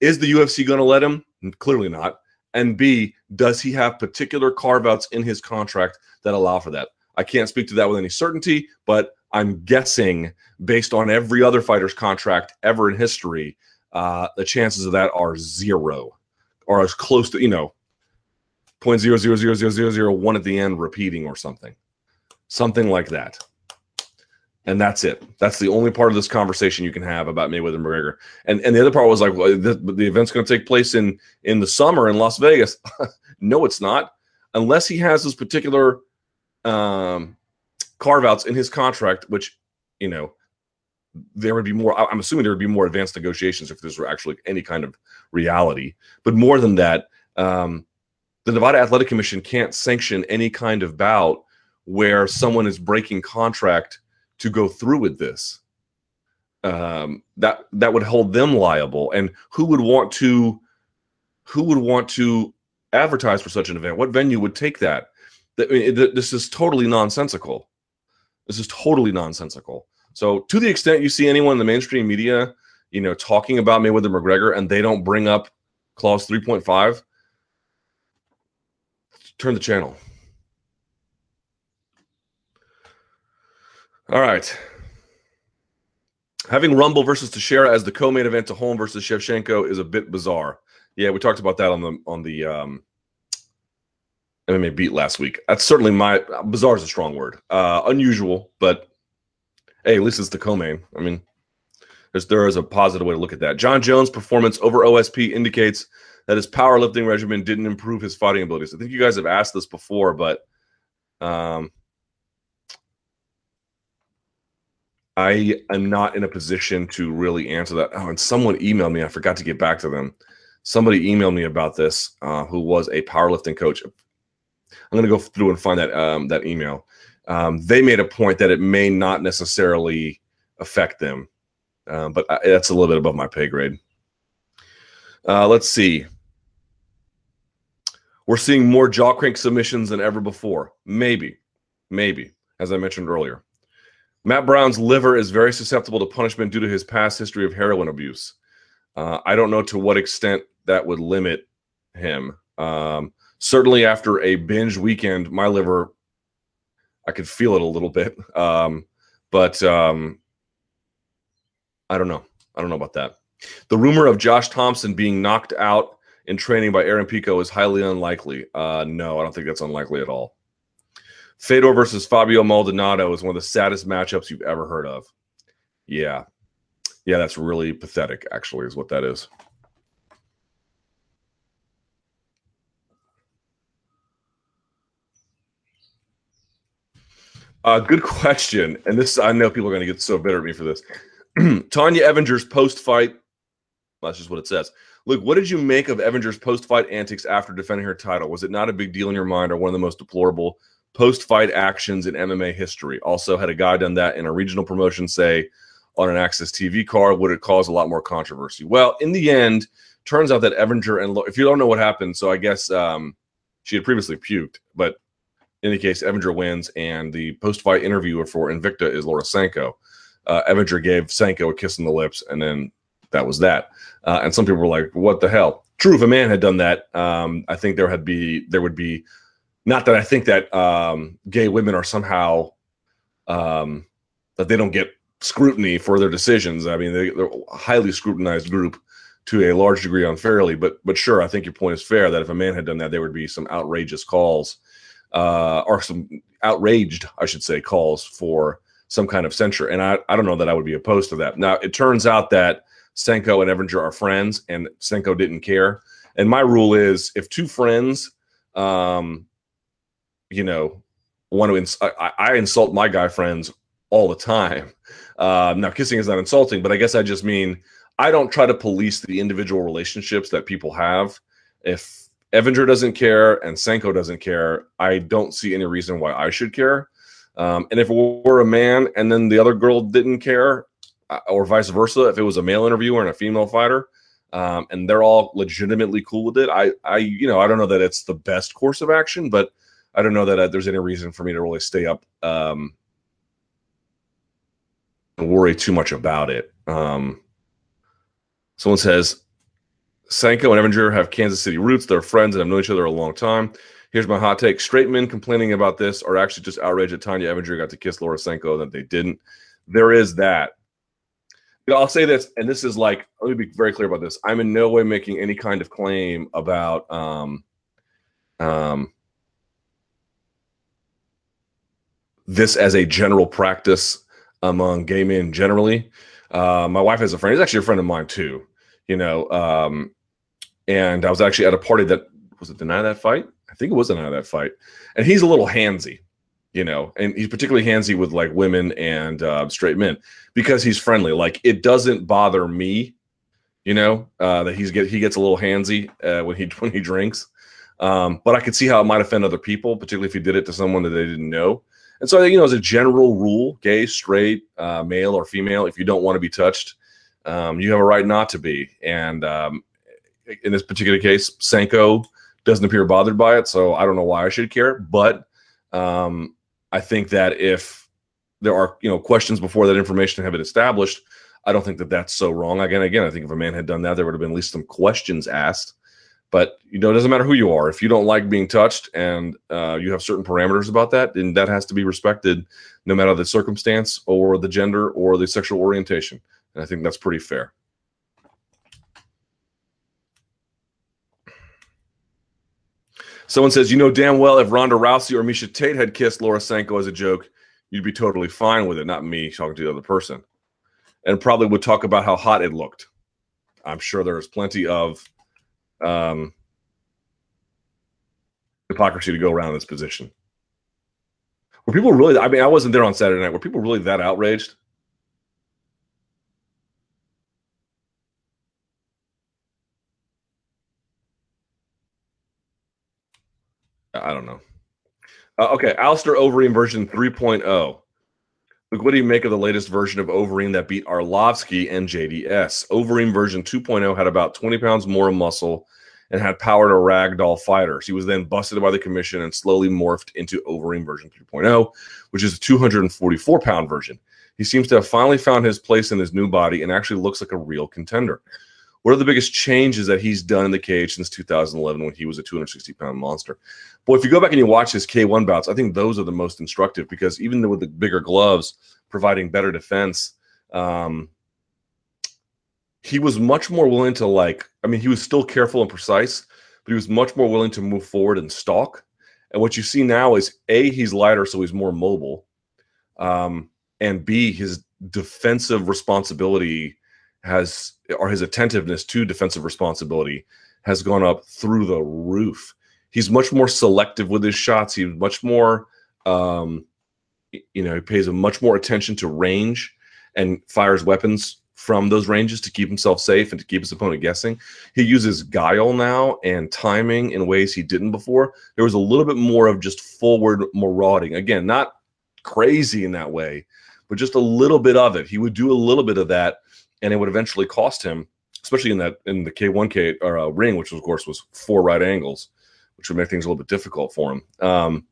Is the UFC going to let him? Clearly not. And B, does he have particular carve outs in his contract that allow for that? I can't speak to that with any certainty, but I'm guessing based on every other fighter's contract ever in history, uh, the chances of that are zero or as close to, you know, point zero zero zero zero zero zero one at the end repeating or something. Something like that and that's it. That's the only part of this conversation you can have about Mayweather McGregor. And and the other part was like, well, the, the event's going to take place in in the summer in Las Vegas. no, it's not, unless he has those particular um, carve outs in his contract, which you know there would be more. I'm assuming there would be more advanced negotiations if this were actually any kind of reality. But more than that, um, the Nevada Athletic Commission can't sanction any kind of bout where someone is breaking contract to go through with this. Um, that that would hold them liable, and who would want to who would want to advertise for such an event? What venue would take that? This is totally nonsensical. This is totally nonsensical. So, to the extent you see anyone in the mainstream media, you know, talking about Mayweather McGregor, and they don't bring up clause three point five, turn the channel All right. Having Rumble versus Teixeira as the co-main event to Holm versus Shevchenko is a bit bizarre. Yeah, we talked about that on the on the um, MMA beat last week. That's certainly my bizarre is a strong word. Uh, unusual, but hey, at least it's the co-main. I mean, there's there is a positive way to look at that. Jon Jones' performance over OSP indicates that his powerlifting regimen didn't improve his fighting abilities. I think you guys have asked this before, but um, I am not in a position to really answer that. Oh, and someone emailed me. I forgot to get back to them. Somebody emailed me about this, uh, who was a powerlifting coach. I'm going to go through and find that um, that email. Um, they made a point that it may not necessarily affect them, uh, but I, that's a little bit above my pay grade. Uh, let's see. We're seeing more jaw crank submissions than ever before. Maybe, maybe, as I mentioned earlier. Matt Brown's liver is very susceptible to punishment due to his past history of heroin abuse. Uh, I don't know to what extent that would limit him. Um, certainly, after a binge weekend, my liver, I could feel it a little bit. Um, but um, I don't know. I don't know about that. The rumor of Josh Thomson being knocked out in training by Aaron Pico is highly unlikely. Uh, no, I don't think that's unlikely at all. Fedor versus Fabio Maldonado is one of the saddest matchups you've ever heard of. Yeah. Yeah, that's really pathetic, actually, is what that is. Uh, good question. And this, I know people are going to get so bitter at me for this. Tonya Evinger's post fight, that's just what it says. Look, what did you make of Evinger's post fight antics after defending her title? Was it not a big deal in your mind or one of the most deplorable post fight actions in MMA history. Also, had a guy done that in a regional promotion, say on an AXS TV card, would it cause a lot more controversy? Well, in the end, turns out that Evinger and if you don't know what happened, so I guess um, she had previously puked, but in any case, Evinger wins, and the post fight interviewer for Invicta is Laura Sanko. Uh, Evinger gave Sanko a kiss on the lips, and then that was that. Uh, and some people were like, "What the hell?" True, if a man had done that, um, I think there had be there would be not that I think that um, gay women are somehow um, that they don't get scrutiny for their decisions. I mean, they, are a highly scrutinized group to a large degree unfairly. But but sure, I think your point is fair that if a man had done that, there would be some outrageous calls uh, or some outraged, I should say, calls for some kind of censure. And I, I don't know that I would be opposed to that. Now, it turns out that Sanko and Evinger are friends, and Sanko didn't care. And my rule is if two friends um, you know, want to ins- I, I, insult my guy friends all the time. Uh, now, kissing is not insulting, but I guess I just mean I don't try to police the individual relationships that people have. If Evinger doesn't care and Sanko doesn't care, I don't see any reason why I should care. Um, and if it were a man and then the other girl didn't care, uh, or vice versa, if it was a male interviewer and a female fighter, um, and they're all legitimately cool with it, I, I, you know, I don't know that it's the best course of action, but I don't know that uh, there's any reason for me to really stay up um, and worry too much about it. Um, someone says Sanko and Evinger have Kansas City roots. They're friends and have known each other a long time. Here's my hot take: straight men complaining about this are actually just outraged that Tonya Evinger got to kiss Laura Sanko that they didn't. There is that. You know, I'll say this, and this is like, let me be very clear about this. I'm in no way making any kind of claim about um, um, this as a general practice among gay men generally. Uh, my wife has a friend. He's actually a friend of mine too. You know, um, and I was actually at a party that was it of that fight. I think it was the that fight, and he's a little handsy, you know, and he's particularly handsy with like women and uh, straight men because he's friendly. Like it doesn't bother me, you know, uh, that he's get he gets a little handsy uh, when he when he drinks. Um, but I could see how it might offend other people, particularly if he did it to someone that they didn't know. And so, you know, as a general rule, gay, straight, uh, male, or female, if you don't want to be touched, um, you have a right not to be. And um, in this particular case, Sanko doesn't appear bothered by it. So I don't know why I should care. But um, I think that if there are, you know, questions before that information have been established, I don't think that that's so wrong. Again, again, I think if a man had done that, there would have been at least some questions asked. But you know, it doesn't matter who you are. If you don't like being touched and uh, you have certain parameters about that, then that has to be respected, no matter the circumstance or the gender or the sexual orientation. And I think that's pretty fair. Someone says, you know damn well if Ronda Rousey or Miesha Tate had kissed Laura Sanko as a joke, you'd be totally fine with it. Not me talking to the other person, and probably would talk about how hot it looked. I'm sure there's plenty of um, hypocrisy to go around this position. Were people really? I mean, I wasn't there on Saturday night. Were people really that outraged? I don't know. Uh, okay, Alistair Overeem version 3.0. Look, what do you make of the latest version of Overeem that beat Arlovsky and JDS? Overeem version 2.0 had about 20 pounds more muscle and had power to ragdoll fighters. He was then busted by the commission and slowly morphed into Overeem version 3.0, which is a 244 pound version. He seems to have finally found his place in his new body and actually looks like a real contender. What are the biggest changes that he's done in the cage since 2011 when he was a 260 pound monster? Boy, if you go back and you watch his K1 bouts, I think those are the most instructive because even with the bigger gloves providing better defense, um, he was much more willing to like. I mean, he was still careful and precise, but he was much more willing to move forward and stalk. And what you see now is a he's lighter, so he's more mobile, um, and b his defensive responsibility has or his attentiveness to defensive responsibility has gone up through the roof. He's much more selective with his shots. He's much more, um, you know, he pays a much more attention to range and fires weapons from those ranges to keep himself safe and to keep his opponent guessing. He uses guile now and timing in ways he didn't before. There was a little bit more of just forward marauding. Again, not crazy in that way, but just a little bit of it. He would do a little bit of that and it would eventually cost him, especially in that in the K1K or uh, ring, which of course was four right angles, which would make things a little bit difficult for him. Um,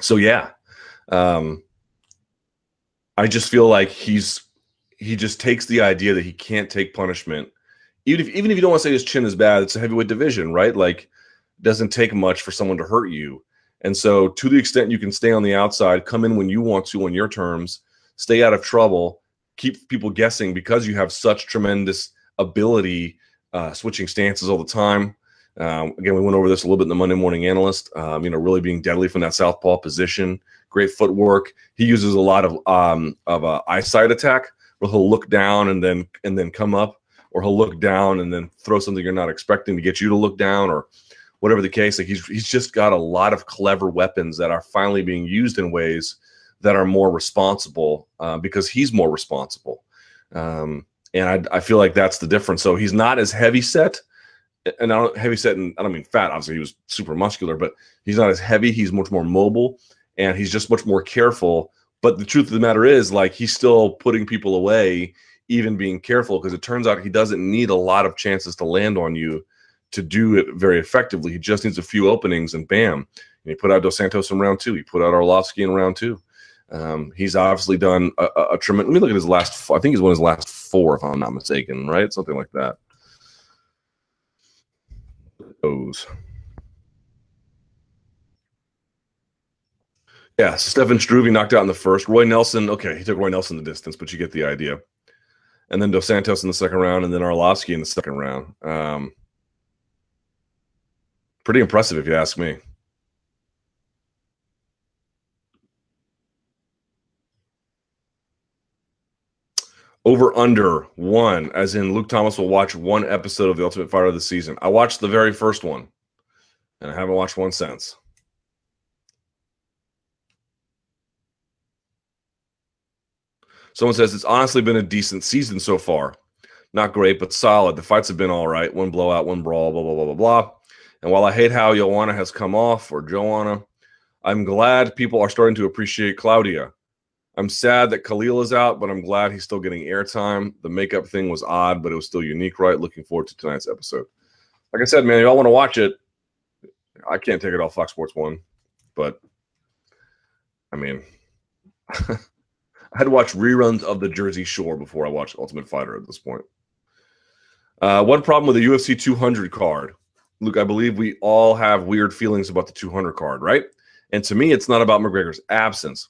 so yeah, um, I just feel like he's he just takes the idea that he can't take punishment, even if even if you don't want to say his chin is bad. It's a heavyweight division, right? Like, doesn't take much for someone to hurt you. And so, to the extent you can stay on the outside, come in when you want to on your terms, stay out of trouble, keep people guessing because you have such tremendous ability uh, switching stances all the time. Um, again, we went over this a little bit in the Monday Morning Analyst. Um, you know, really being deadly from that southpaw position, great footwork. He uses a lot of um, of uh, eyesight attack, where he'll look down and then and then come up, or he'll look down and then throw something you're not expecting to get you to look down, or whatever the case. Like he's he's just got a lot of clever weapons that are finally being used in ways that are more responsible uh, because he's more responsible. Um, and I, I, feel like that's the difference. So he's not as heavy set, and I don't heavy set, and I don't mean fat. Obviously, he was super muscular, but he's not as heavy. He's much more mobile, and he's just much more careful. But the truth of the matter is, like, he's still putting people away, even being careful, because it turns out he doesn't need a lot of chances to land on you to do it very effectively. He just needs a few openings, and bam. And he put out Dos Santos in round two. He put out Arlovsky in round two. Um, he's obviously done a, a, a tremendous. Let me look at his last. I think he's won his last four, if I'm not mistaken. Right, something like that. Yeah, Stefan Struve knocked out in the first. Roy Nelson, okay, he took Roy Nelson the distance, but you get the idea. And then Dos Santos in the second round, and then Arlovsky in the second round. Um, pretty impressive, if you ask me. Over under one, as in Luke Thomas will watch one episode of The Ultimate Fighter of the season. I watched the very first one, and I haven't watched one since. Someone says it's honestly been a decent season so far. Not great, but solid. The fights have been all right. One blowout, one brawl, blah, blah, blah, blah, blah. And while I hate how Joanna has come off, or Joanna, I'm glad people are starting to appreciate Claudia. I'm sad that Khalil is out, but I'm glad he's still getting airtime. The makeup thing was odd, but it was still unique, right? Looking forward to tonight's episode. Like I said, man, y'all want to watch it. I can't take it off Fox Sports One, but I mean, I had to watch reruns of the Jersey Shore before I watched Ultimate Fighter at this point. Uh, one problem with the UFC 200 card, Luke. I believe we all have weird feelings about the 200 card, right? And to me, it's not about McGregor's absence.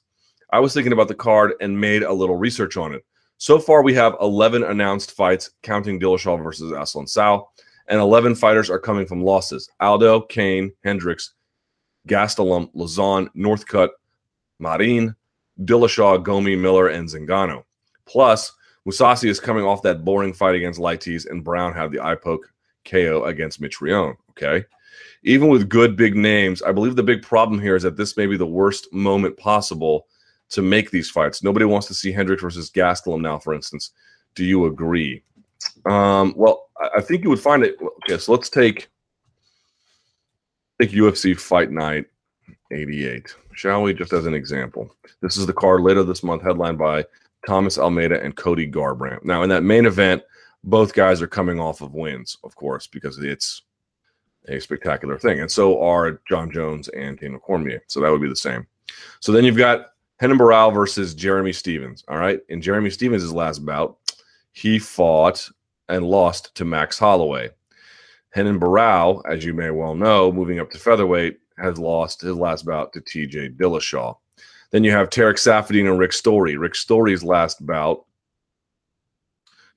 I was thinking about the card and made a little research on it. So far, we have 11 announced fights, counting Dillashaw versus Assunção, and 11 fighters are coming from losses. Aldo, Cain, Hendricks, Gastelum, Lauzon, Northcutt, Marin, Dillashaw, Gomi, Miller, and Zingano. Plus, Mousasi is coming off that boring fight against Leites, and Brown had the eye poke KO against Mitrione. Okay. Even with good big names, I believe the big problem here is that this may be the worst moment possible to make these fights. Nobody wants to see Hendricks versus Gastelum now, for instance. Do you agree? Um, well, I think you would find it. Okay, so let's take take UFC Fight Night 88, shall we? Just as an example. This is the card later this month, headlined by Thomas Almeida and Cody Garbrandt. Now, in that main event, both guys are coming off of wins, of course, because it's a spectacular thing. And so are Jon Jones and Daniel Cormier. So that would be the same. So then you've got Renan Barão versus Jeremy Stephens. All right. In Jeremy Stephens' last bout, he fought and lost to Max Holloway. Renan Barão, as you may well know, moving up to featherweight, has lost his last bout to TJ Dillashaw. Then you have Tarek Saffiedine and Rick Story. Rick Story's last bout,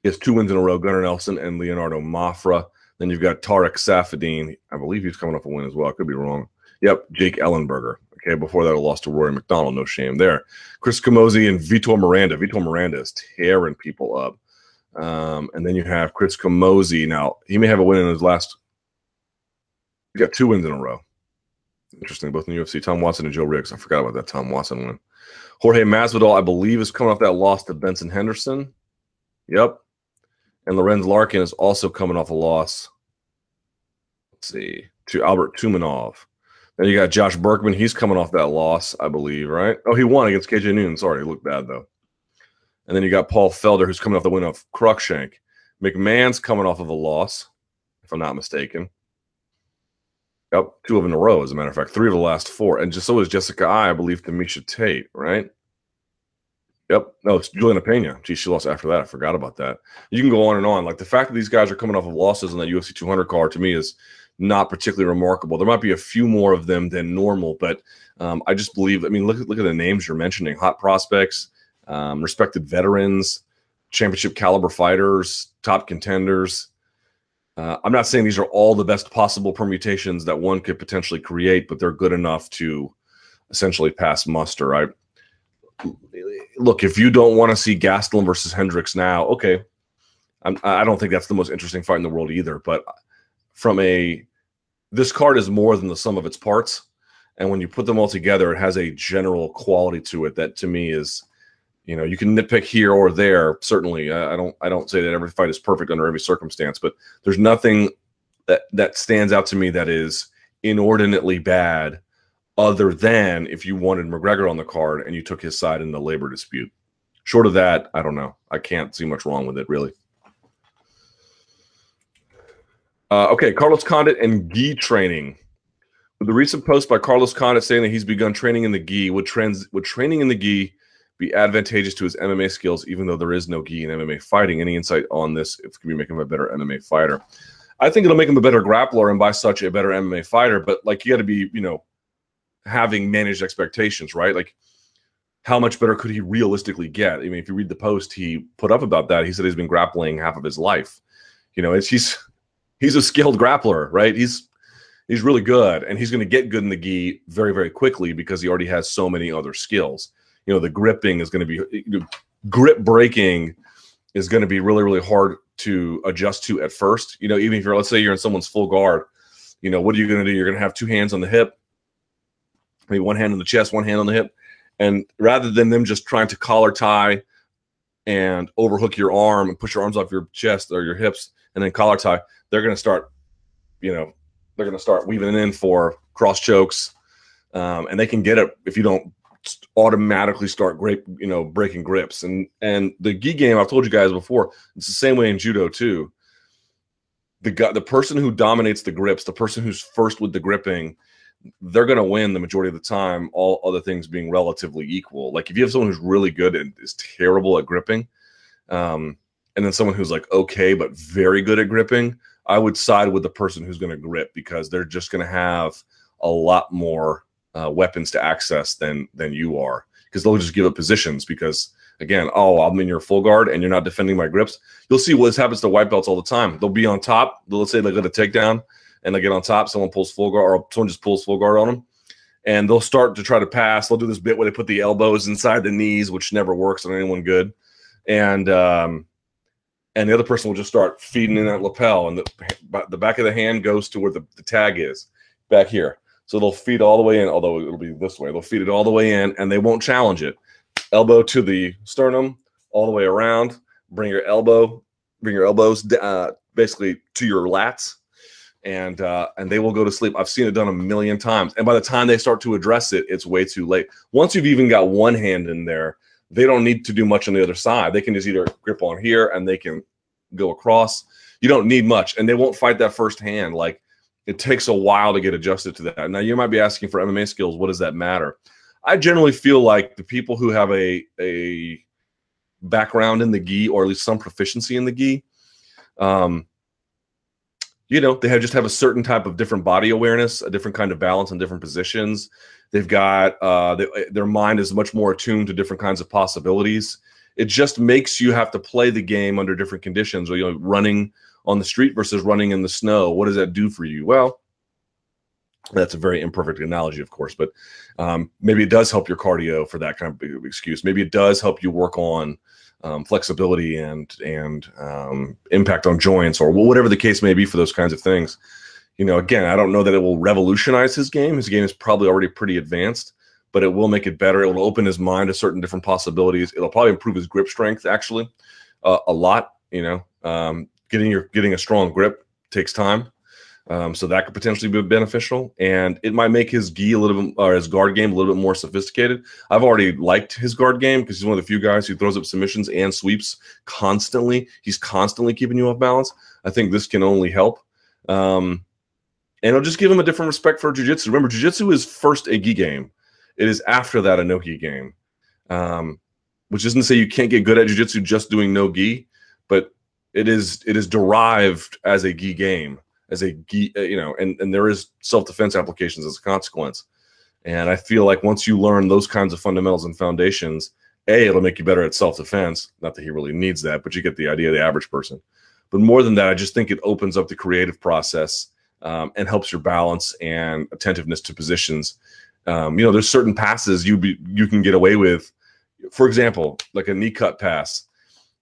has two wins in a row, Gunnar Nelson and Leonardo Mafra. Then you've got Tarek Saffiedine. I believe he's coming off a win as well. I could be wrong. Yep, Jake Ellenberger. Okay, before that, a loss to Rory MacDonald. No shame there. Chris Camozzi and Vitor Miranda. Vitor Miranda is tearing people up. Um, and then you have Chris Camozzi. Now, he may have a win in his last. He got two wins in a row. Interesting, both in the UFC. Tom Watson and Joe Riggs. I forgot about that Tom Watson win. Jorge Masvidal, I believe, is coming off that loss to Benson Henderson. Yep. And Lorenz Larkin is also coming off a loss. Let's see, to Albert Tumenov. Then you got Josh Burkman. He's coming off that loss, I believe, right? Oh, he won against KJ Noon. Sorry, he looked bad though. And then you got Paul Felder, who's coming off the win of Cruickshank. McMahon's coming off of a loss, if I'm not mistaken. Yep, two of them in a row, as a matter of fact. Three of the last four. And just so is Jessica Eye, I believe, to Miesha Tate, right? Yep. No, it's Julianna Peña. Gee, she lost after that. I forgot about that. You can go on and on. Like the fact that these guys are coming off of losses on that UFC 200 card to me is not particularly remarkable. There might be a few more of them than normal, but um, I just believe. I mean, look at look at the names you're mentioning: hot prospects, um, respected veterans, championship caliber fighters, top contenders. Uh, I'm not saying these are all the best possible permutations that one could potentially create, but they're good enough to essentially pass muster. I look if you don't want to see Gastelum versus Hendricks now, okay. I don't think that's the most interesting fight in the world either. But from a this card is more than the sum of its parts, and when you put them all together, it has a general quality to it that to me is you know you can nitpick here or there certainly. I don't i don't say that every fight is perfect under every circumstance but there's nothing that that stands out to me that is inordinately bad other than if you wanted mcgregor on the card and you took his side in the labor dispute. Short of that i don't know. I can't see much wrong with it really uh, okay carlos condit and gi training with the recent post by carlos condit saying that he's begun training in the gi would trans would training in the gi be advantageous to his MMA skills, even though there is no gi in MMA fighting. Any insight on this? If it can be make him a better MMA fighter, I think it'll make him a better grappler and by such a better MMA fighter. But like you got to be, you know, having managed expectations, right? Like how much better could he realistically get? I mean, if you read the post he put up about that, he said he's been grappling half of his life. You know, it's he's he's a skilled grappler, right? He's he's really good, and he's going to get good in the gi very very quickly because he already has so many other skills. You know the gripping is going to be grip breaking is going to be really really hard to adjust to at first. You know even if you're let's say you're in someone's full guard you know what are you going to do? You're going to have two hands on the hip maybe one hand on the chest one hand on the hip and rather than them just trying to collar tie and overhook your arm and push your arms off your chest or your hips and then collar tie they're going to start you know they're going to start weaving it in for cross chokes um, and they can get it if you don't automatically start great, you know, breaking grips. And and the gi game, I've told you guys before, it's the same way in judo too. The guy, the person who dominates the grips, the person who's first with the gripping, they're going to win the majority of the time. All other things being relatively equal. Like if you have someone who's really good and is terrible at gripping, um, and then someone who's like okay but very good at gripping, I would side with the person who's going to grip because they're just going to have a lot more uh, weapons to access than than you are because they'll just give up positions because again, oh, I'm in your full guard and you're not defending my grips. You'll see what happens to white belts all the time. They'll be on top. Let's say they get a takedown and they get on top. Someone pulls full guard or someone just pulls full guard on them. And they'll start to try to pass. They'll do this bit where they put the elbows inside the knees, which never works on anyone good. And um, and the other person will just start feeding in that lapel, and the the back of the hand goes to where the, the tag is, back here. So they'll feed all the way in, although it'll be this way. They'll feed it all the way in, and they won't challenge it elbow to the sternum, all the way around. Bring your elbow, bring your elbows uh, basically to your lats, and uh, and they will go to sleep. I've seen it done a million times, and by the time they start to address it, it's way too late. Once you've even got one hand in there, they don't need to do much on the other side. They can just either grip on here and they can go across. You don't need much, and they won't fight that first hand. Like it takes a while to get adjusted to that. Now you might be asking for MMA skills. What does that matter? I generally feel like the people who have a a background in the gi or at least some proficiency in the gi, um, you know, they have just have a certain type of different body awareness, a different kind of balance in different positions. They've got uh, they, their mind is much more attuned to different kinds of possibilities. It just makes you have to play the game under different conditions. Or you know, running on the street versus running in the snow. What does that do for you? Well, that's a very imperfect analogy, of course, but um, maybe it does help your cardio for that kind of excuse. Maybe it does help you work on um, flexibility and and um, impact on joints or whatever the case may be for those kinds of things. You know, again, I don't know that it will revolutionize his game. His game is probably already pretty advanced, but it will make it better. It will open his mind to certain different possibilities. It'll probably improve his grip strength actually uh, a lot. You know, um, getting your getting a strong grip takes time. Um, so that could potentially be beneficial, and it might make his gi a little bit, or his guard game a little bit more sophisticated. I've already liked his guard game because he's one of the few guys who throws up submissions and sweeps constantly. He's constantly keeping you off balance. I think this can only help, um, and it'll just give him a different respect for jujitsu. Remember, jujitsu is first a gi game; it is after that a no gi game, um, which isn't to say you can't get good at jujitsu just doing no gi, but it is it is derived as a gi game as a uh, you know, and and there is self defense applications as a consequence. And I feel like once you learn those kinds of fundamentals and foundations, a it'll make you better at self defense. Not that he really needs that, but you get the idea. Of The average person, but more than that, I just think it opens up the creative process um, and helps your balance and attentiveness to positions. Um, you know, there's certain passes you be, you can get away with. For example, like a knee cut pass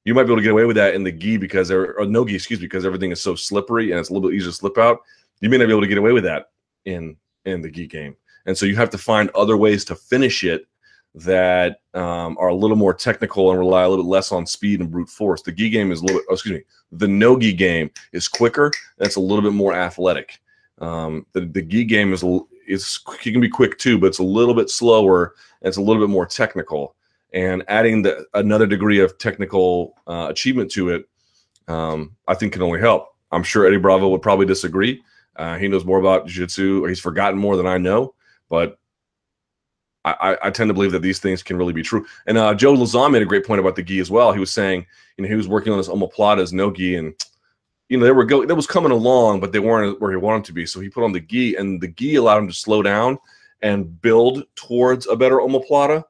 you might be able to get away with that in the gi because there or no gi, excuse me, because everything is so slippery and it's a little bit easier to slip out. You may not be able to get away with that in in the gi game, and so you have to find other ways to finish it that um, are a little more technical and rely a little bit less on speed and brute force. The gi game is a little bit, oh, excuse me, the no gi game is quicker. That's a little bit more athletic. Um, the the gi game is is you can be quick too, but it's a little bit slower and it's a little bit more technical and adding the, another degree of technical uh, achievement to it, um, I think can only help. I'm sure Eddie Bravo would probably disagree. Uh, he knows more about jiu-jitsu, he's forgotten more than I know, but I, I, tend to believe that these things can really be true. And uh, Joe Lauzon made a great point about the gi as well. He was saying, you know, he was working on his omoplatas no gi, and you know they were going, that was coming along, but they weren't where he wanted to be. So he put on the gi, and the gi allowed him to slow down and build towards a better omoplata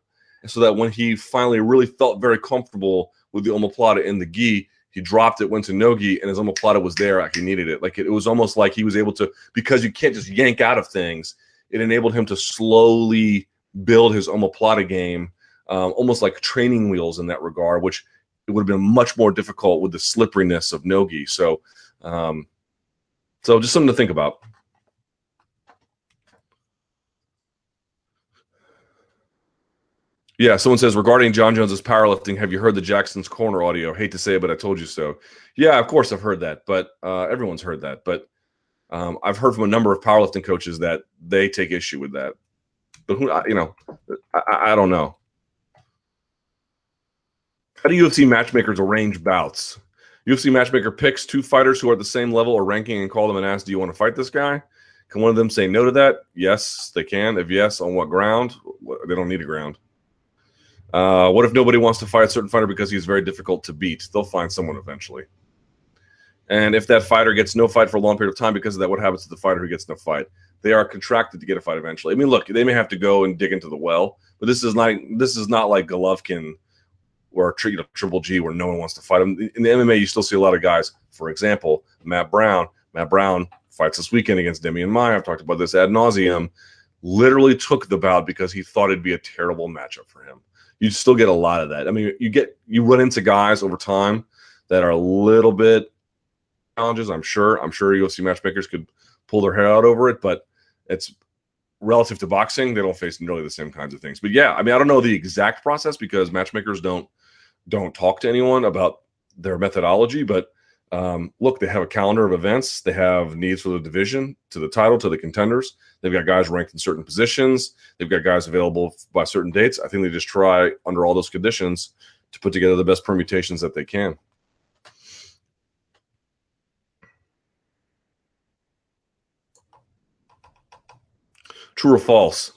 so that when he finally really felt very comfortable with the omoplata in the gi, he dropped it, went to no gi, and his omoplata was there. Like he needed it. Like it, it was almost like he was able to because you can't just yank out of things. It enabled him to slowly build his omoplata game, um, almost like training wheels in that regard, which it would have been much more difficult with the slipperiness of nogi. So, um, so just something to think about. Yeah, someone says regarding Jon Jones's powerlifting, have you heard the Jackson's Corner audio? Hate to say it, but I told you so. Yeah, of course I've heard that, but uh, everyone's heard that. But um, I've heard from a number of powerlifting coaches that they take issue with that. But who, you know, I, I don't know. How do UFC matchmakers arrange bouts? UFC matchmaker picks two fighters who are at the same level or ranking and call them and ask, "Do you want to fight this guy?" Can one of them say no to that? Yes, they can. If yes, on what ground? They don't need a ground. Uh, what if nobody wants to fight a certain fighter because he's very difficult to beat? They'll find someone eventually. And if that fighter gets no fight for a long period of time because of that, what happens to the fighter who gets no fight? They are contracted to get a fight eventually. I mean, look, they may have to go and dig into the well, but this is not this is not like Golovkin or you know, Triple G where no one wants to fight him. In the MMA, you still see a lot of guys. For example, Matt Brown. Matt Brown fights this weekend against Demian Maia. I've talked about this ad nauseum. Literally took the bout because he thought it'd be a terrible matchup for him. You still get a lot of that. I mean, you get you run into guys over time that are a little bit challenges. I'm sure. I'm sure UFC matchmakers could pull their hair out over it, but it's relative to boxing, they don't face nearly the same kinds of things. But yeah, I mean, I don't know the exact process because matchmakers don't don't talk to anyone about their methodology. But um, look, they have a calendar of events. They have needs for the division, to the title, to the contenders. They've got guys ranked in certain positions. They've got guys available by certain dates. I think they just try under all those conditions to put together the best permutations that they can. True or false?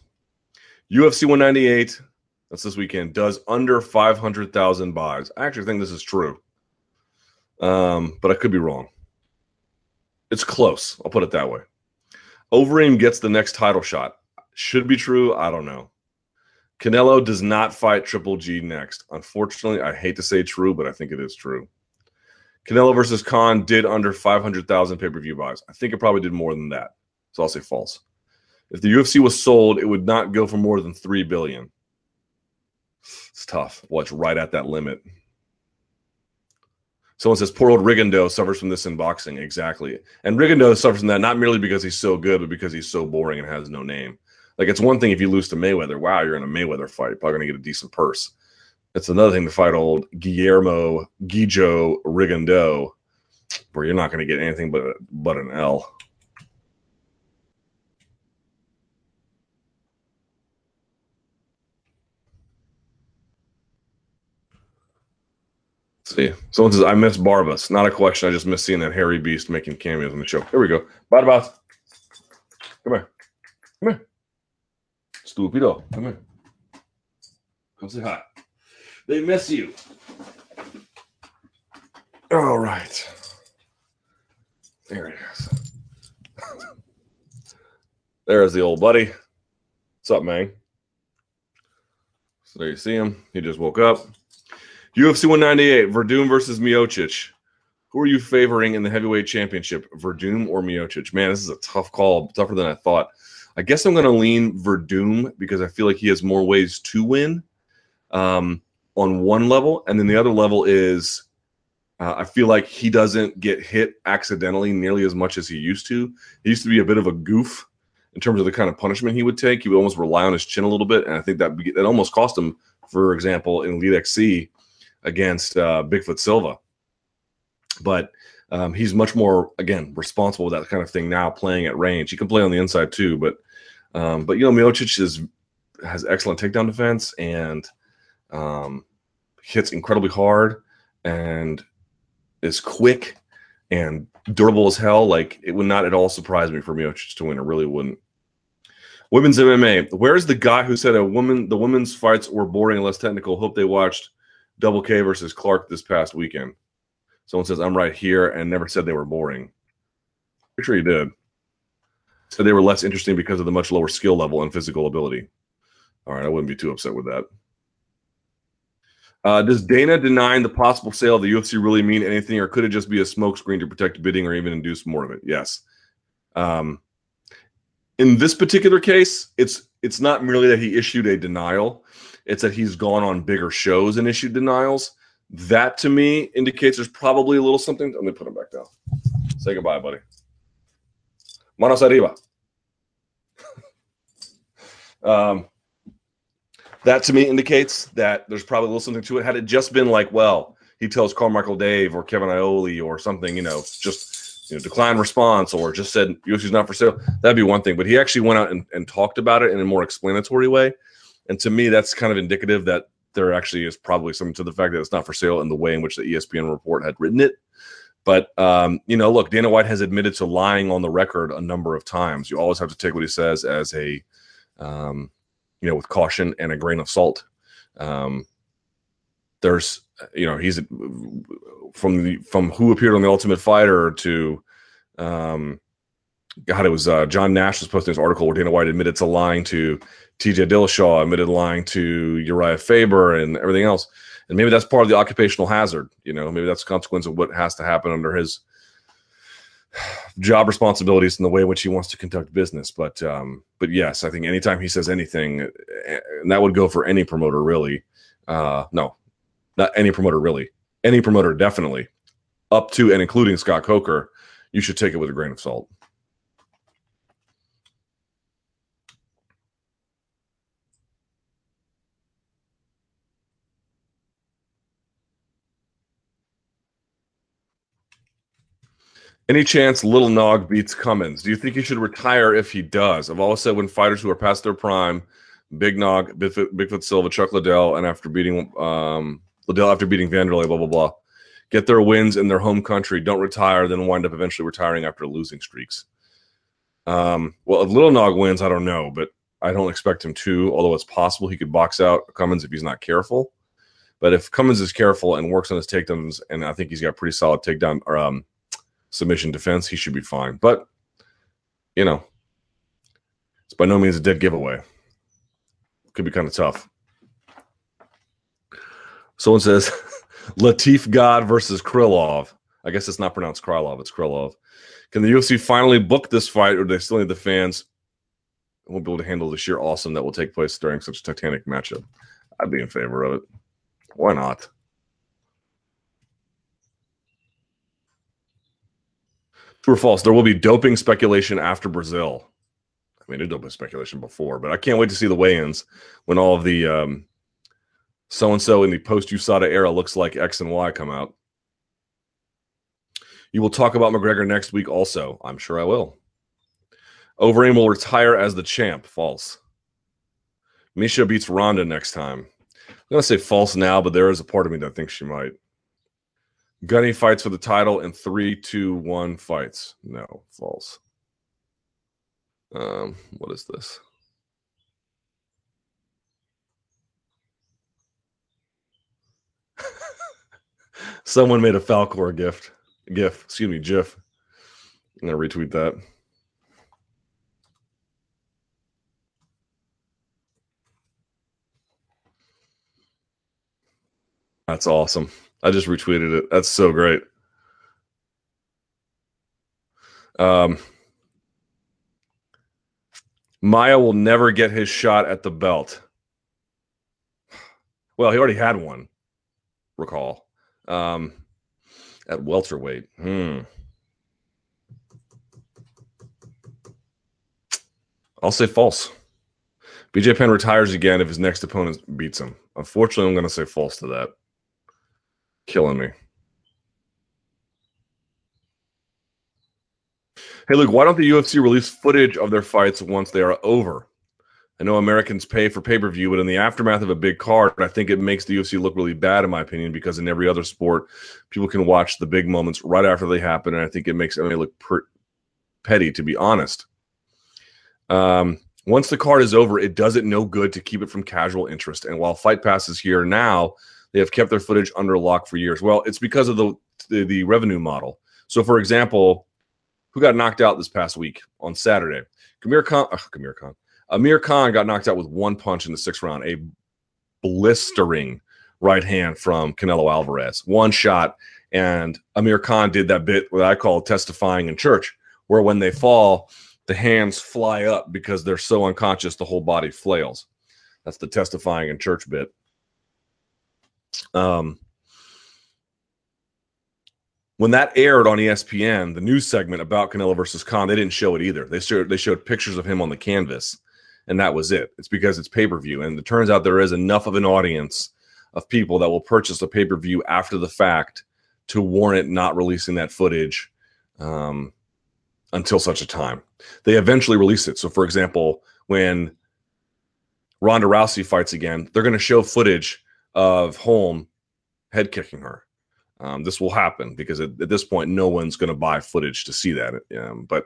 UFC 198, that's this weekend, does under 500,000 buys. I actually think this is true, um, but I could be wrong. It's close. I'll put it that way. Overeem gets the next title shot. Should be true. I don't know. Canelo does not fight Triple G next. Unfortunately, I hate to say true, but I think it is true. Canelo versus Khan did under 500,000 pay per view buys. I think it probably did more than that. So I'll say false. If the UFC was sold, it would not go for more than three billion. It's tough. Well, it's right at that limit? Someone says poor old Rigondeaux suffers from this in boxing. Exactly. And Rigondeaux suffers from that not merely because he's so good, but because he's so boring and has no name. Like it's one thing if you lose to Mayweather. Wow, you're in a Mayweather fight. you're Probably going to get a decent purse. It's another thing to fight old Guillermo Guijo Rigondeaux, where you're not going to get anything but but an L. see. Someone says, I miss Barbas. Not a collection. I just miss seeing that hairy beast making cameos in the show. Here we go. Barbas. Come here. Come here. Stupido. Come here. Come say hi. They miss you. All right. There it is. There's the old buddy. What's up, man? So there you see him. He just woke up. UFC 198, Werdum versus Miocic. Who are you favoring in the heavyweight championship, Werdum or Miocic? Man, this is a tough call, tougher than I thought. I guess I'm going to lean Werdum because I feel like he has more ways to win um, on one level. And then the other level is uh, I feel like he doesn't get hit accidentally nearly as much as he used to. He used to be a bit of a goof in terms of the kind of punishment he would take. He would almost rely on his chin a little bit. And I think that, that almost cost him, for example, in Elite XC against uh, Bigfoot Silva. But um, he's much more again responsible with that kind of thing now, playing at range. He can play on the inside too, but um, but you know Miocic is has excellent takedown defense and um, hits incredibly hard and is quick and durable as hell. Like it would not at all surprise me for Miocic to win. It really wouldn't. Women's MMA. Where's the guy who said a woman the women's fights were boring and less technical? Hope they watched Double K versus Clark this past weekend. Someone says I'm right here and never said they were boring. Pretty sure you did. Said they were less interesting because of the much lower skill level and physical ability. All right, I wouldn't be too upset with that. Uh, does Dana denying the possible sale of the UFC really mean anything, or could it just be a smokescreen to protect bidding or even induce more of it? Yes. Um, in this particular case, it's it's not merely that he issued a denial; it's that he's gone on bigger shows and issued denials. That to me indicates there's probably a little something. Let me put him back down. Say goodbye, buddy. Manos arriba. um, that to me indicates that there's probably a little something to it. Had it just been like, well, he tells Carmichael Dave or Kevin Iole or something, you know, just you know, decline response or just said UFC's not for sale, that'd be one thing. But he actually went out and, and talked about it in a more explanatory way. And to me, that's kind of indicative that there actually is probably something to the fact that it's not for sale in the way in which the ESPN report had written it. But um, you know, look, Dana White has admitted to lying on the record a number of times. You always have to take what he says as a, um, you know, with caution and a grain of salt. Um, there's you know he's from the from who appeared on the Ultimate Fighter to um, God, it was uh, John Nash was posting this article where Dana White admitted to lying to T.J. Dillashaw, admitted lying to Urijah Faber, and everything else. And maybe that's part of the occupational hazard. You know, maybe that's a consequence of what has to happen under his job responsibilities and the way in which he wants to conduct business. But um, but yes, I think anytime he says anything, eh, and that would go for any promoter really. Uh, no, not any promoter really. Any promoter definitely, up to and including Scott Coker, you should take it with a grain of salt. Any chance Little Nog beats Cummins? Do you think he should retire if he does? I've always said when fighters who are past their prime, Big Nog, Bigfoot, Bigfoot Silva, Chuck Liddell, and after beating um, Liddell after beating Vanderlei, blah blah blah, get their wins in their home country, don't retire, then wind up eventually retiring after losing streaks. Um, well, if Little Nog wins, I don't know, but I don't expect him to. Although it's possible he could box out Cummins if he's not careful. But if Cummins is careful and works on his takedowns, and I think he's got pretty solid takedown or um, submission defense, he should be fine. But, you know, it's by no means a dead giveaway. Could be kind of tough. Someone says Latif God versus Krylov. I guess it's not pronounced Krylov, it's Krylov. Can the UFC finally book this fight, or do they still need the fans? Won't be able to handle the sheer awesome that will take place during such a titanic matchup. I'd be in favor of it. Why not? True or false? There will be doping speculation after Brazil. I mean, there's doping speculation before, but I can't wait to see the weigh-ins when all of the um, so and so in the post USADA era looks like X and Y come out. You will talk about McGregor next week, also. I'm sure I will. Overeem will retire as the champ. False. Miesha beats Ronda next time. I'm to say false now, but there is a part of me that thinks she might. Gunny fights for the title in three, two, one fights. No, false. Um, what is this? Someone made a Falkor gift. GIF, excuse me, GIF. I'm gonna retweet that. That's awesome. I just retweeted it. That's so great. Um, Maia will never get his shot at the belt. Well, he already had one. Recall um, at welterweight. Hmm. I'll say false. BJ Penn retires again if his next opponent beats him. Unfortunately, I'm going to say false to that killing me. Hey, Luke, why don't the UFC release footage of their fights once they are over? I know Americans pay for pay per view, but in the aftermath of a big card, I think it makes the UFC look really bad, in my opinion, because in every other sport, people can watch the big moments right after they happen. And I think it makes MMA look per- petty, to be honest. Um, once the card is over, it does it no good to keep it from casual interest. And while Fight Pass is here now, they have kept their footage under lock for years. Well, it's because of the, the, the revenue model. So, for example, who got knocked out this past week on Saturday? Kamir Khan, uh, Kamir Khan, Amir Khan got knocked out with one punch in the sixth round, a blistering right hand from Canelo Alvarez, one shot. And Amir Khan did that bit what I call testifying in church, where when they fall, the hands fly up because they're so unconscious, the whole body flails. That's the testifying in church bit. Um, when that aired on ESPN, the news segment about Canelo versus Khan, they didn't show it either. They showed they showed pictures of him on the canvas, and that was it. It's because it's pay per view, and it turns out there is enough of an audience of people that will purchase a pay per view after the fact to warrant not releasing that footage um, until such a time. They eventually release it. So, for example, when Ronda Rousey fights again, they're going to show footage of Holm head kicking her. Um, this will happen because at, at, this point, no one's going to buy footage to see that. Um, but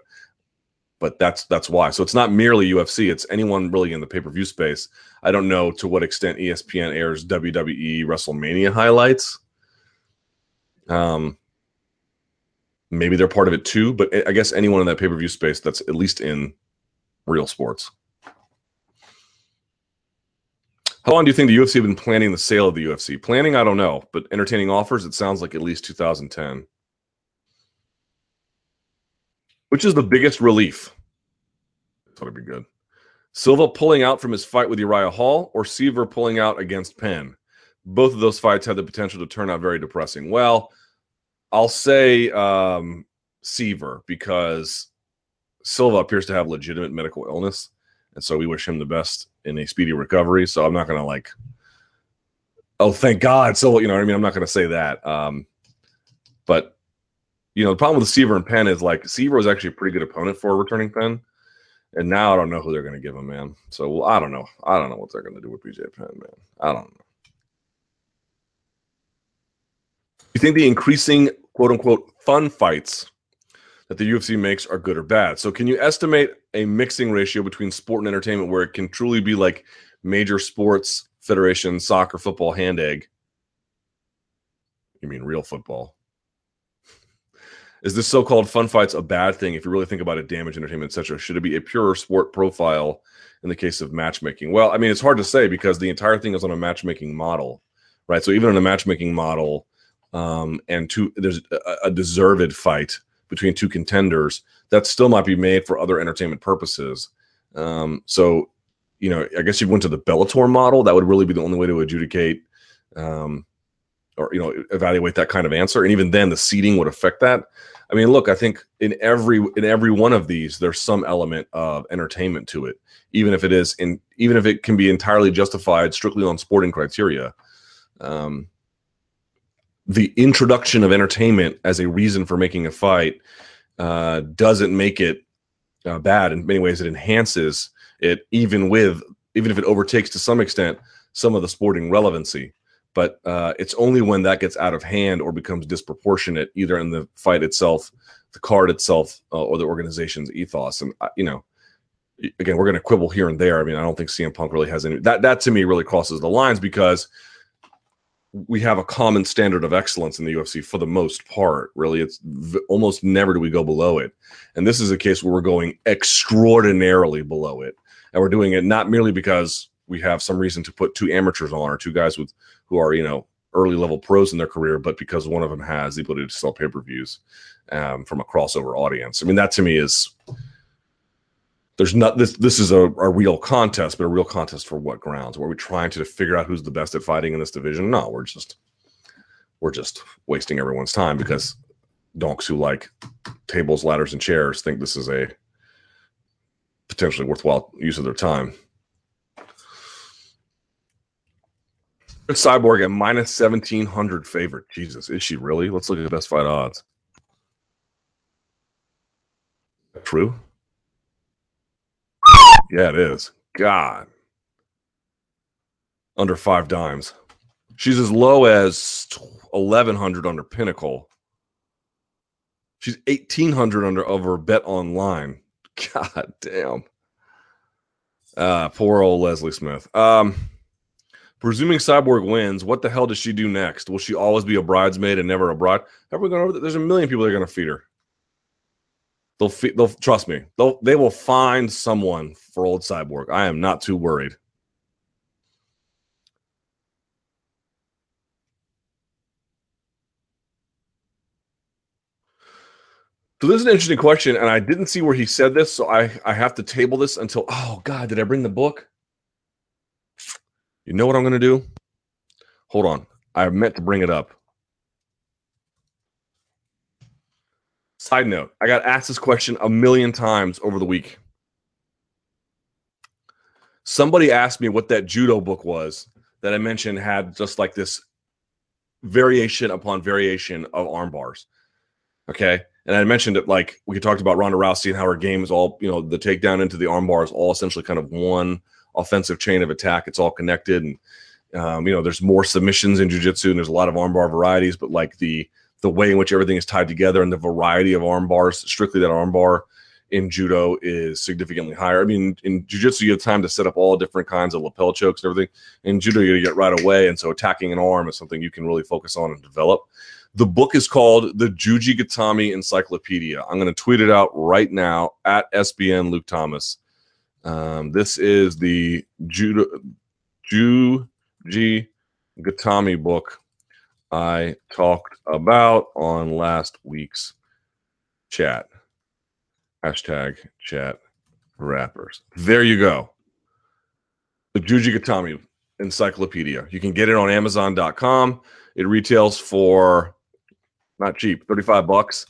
but that's that's why. So it's not merely UFC; it's anyone really in the pay per view space. I don't know to what extent ESPN airs WWE WrestleMania highlights. Um, maybe they're part of it too, but I guess anyone in that pay per view space that's at least in real sports. How long do you think the UFC have been planning the sale of the UFC? Planning, I don't know, but entertaining offers, it sounds like at least 2010. Which is the biggest relief? Thought it'd be good. Silva pulling out from his fight with Uriah Hall or Siver pulling out against Penn. Both of those fights had the potential to turn out very depressing. Well, I'll say um, Siver because Silva appears to have legitimate medical illness, and so we wish him the best in a speedy recovery. So I'm not to like, oh, thank God. So you know, what I mean, I'm not to say that. Um, but you know, the problem with Siver and Penn is like Siver was actually a pretty good opponent for returning Penn, and now I don't know who they're to give him, man. So well, I don't know. I don't know what they're to do with BJ Penn, man. I don't know. You think the increasing quote unquote fun fights that the UFC makes are good or bad? So can you estimate a mixing ratio between sport and entertainment where it can truly be like major sports federation, soccer, football, hand egg? You mean real football? Is this so-called fun fights a bad thing if you really think about it, damage, entertainment, etc.? Should it be a pure sport profile in the case of matchmaking? Well, I mean, it's hard to say because the entire thing is on a matchmaking model, right? So even in a matchmaking model, um, and two, there's a, a deserved fight between two contenders that still might be made for other entertainment purposes. Um, so, you know, I guess you went to the Bellator model. That would really be the only way to adjudicate um, or you know evaluate that kind of answer. And even then, the seating would affect that. I mean, look, I think in every in every one of these, there's some element of entertainment to it, even if it is in even if it can be entirely justified strictly on sporting criteria. Um, the introduction of entertainment as a reason for making a fight uh, doesn't make it uh, bad. In many ways, it enhances it, even with even if it overtakes to some extent some of the sporting relevancy. But uh, it's only when that gets out of hand or becomes disproportionate, either in the fight itself, the card itself, uh, or the organization's ethos. And uh, you know, again, we're going to quibble here and there. I mean, I don't think CM Punk really has any. That that to me really crosses the lines because we have a common standard of excellence in the UFC for the most part. Really, it's v- almost never do we go below it, and this is a case where we're going extraordinarily below it, and we're doing it not merely because we have some reason to put two amateurs on or two guys with who are you know early level pros in their career, but because one of them has the ability to sell pay per views um, from a crossover audience. I mean, that to me is there's not this this is a, a real contest but a real contest for what grounds? Were we trying to figure out who's the best at fighting in this division? No we're just we're just wasting everyone's time because donks who like tables ladders and chairs think this is a potentially worthwhile use of their time. Cyborg at minus 1700 favorite. Jesus is she really? Let's look at the best fight odds. True yeah, it is. God. Under five dimes. She's as low as 1100 under Pinnacle. She's 1800 under over Bet Online. God damn. Uh, poor old Leslie Smith. Um, presuming Cyborg wins, what the hell does she do next? Will she always be a bridesmaid and never a bride? Have we gone over that? There's a million people that are going to feed her. They'll they'll trust me. They'll they will find someone for old cyborg. I am not too worried. So this is an interesting question, and I didn't see where he said this, so I I have to table this until. Oh God, did I bring the book? You know what I'm to do? Hold on, I meant to bring it up. Side note, I got asked this question a million times over the week. Somebody asked me what that judo book was that I mentioned had just like this variation upon variation of arm bars. Okay. And I mentioned it like we talked about Ronda Rousey and how her game is all, you know, the takedown into the arm bar is all essentially kind of one offensive chain of attack. It's all connected. And, um, you know, there's more submissions in jujitsu and there's a lot of armbar varieties, but like the, the way in which everything is tied together and the variety of arm bars, strictly that arm bar, in judo is significantly higher. I mean, in jiu-jitsu, you have time to set up all different kinds of lapel chokes and everything. In judo, you get right away, and so attacking an arm is something you can really focus on and develop. The book is called the Juji Gatame Encyclopedia. I'm going to tweet it out right now at SBN Luke Thomas. Um, this is the judo Juji Gatame book I talked about on last week's chat. Hashtag chat rappers. There you go. The Juji Gatame Encyclopedia. You can get it on Amazon.com. It retails for not cheap, 35 bucks.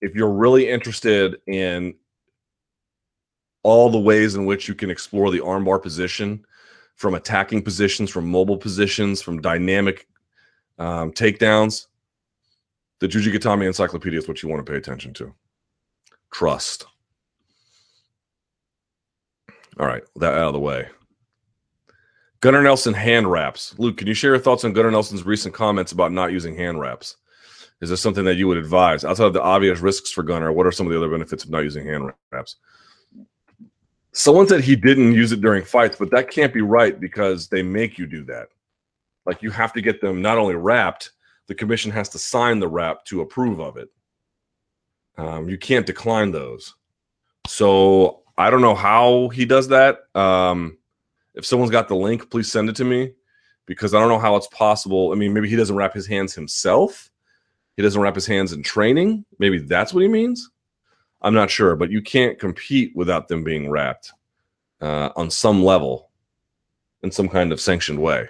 If you're really interested in all the ways in which you can explore the armbar position from attacking positions, from mobile positions, from dynamic um, takedowns, the Juji Gatame Encyclopedia is what you want to pay attention to. Trust. All right, that out of the way. Gunnar Nelson hand wraps. Luke, can you share your thoughts on Gunnar Nelson's recent comments about not using hand wraps? Is this something that you would advise? Outside of the obvious risks for Gunnar, what are some of the other benefits of not using hand wraps? Someone said he didn't use it during fights, but that can't be right because they make you do that. Like you have to get them not only wrapped, the commission has to sign the wrap to approve of it. Um, you can't decline those. So I don't know how he does that. Um, if someone's got the link, please send it to me because I don't know how it's possible. I mean, maybe he doesn't wrap his hands himself. He doesn't wrap his hands in training. Maybe that's what he means. I'm not sure, but you can't compete without them being wrapped uh, on some level in some kind of sanctioned way.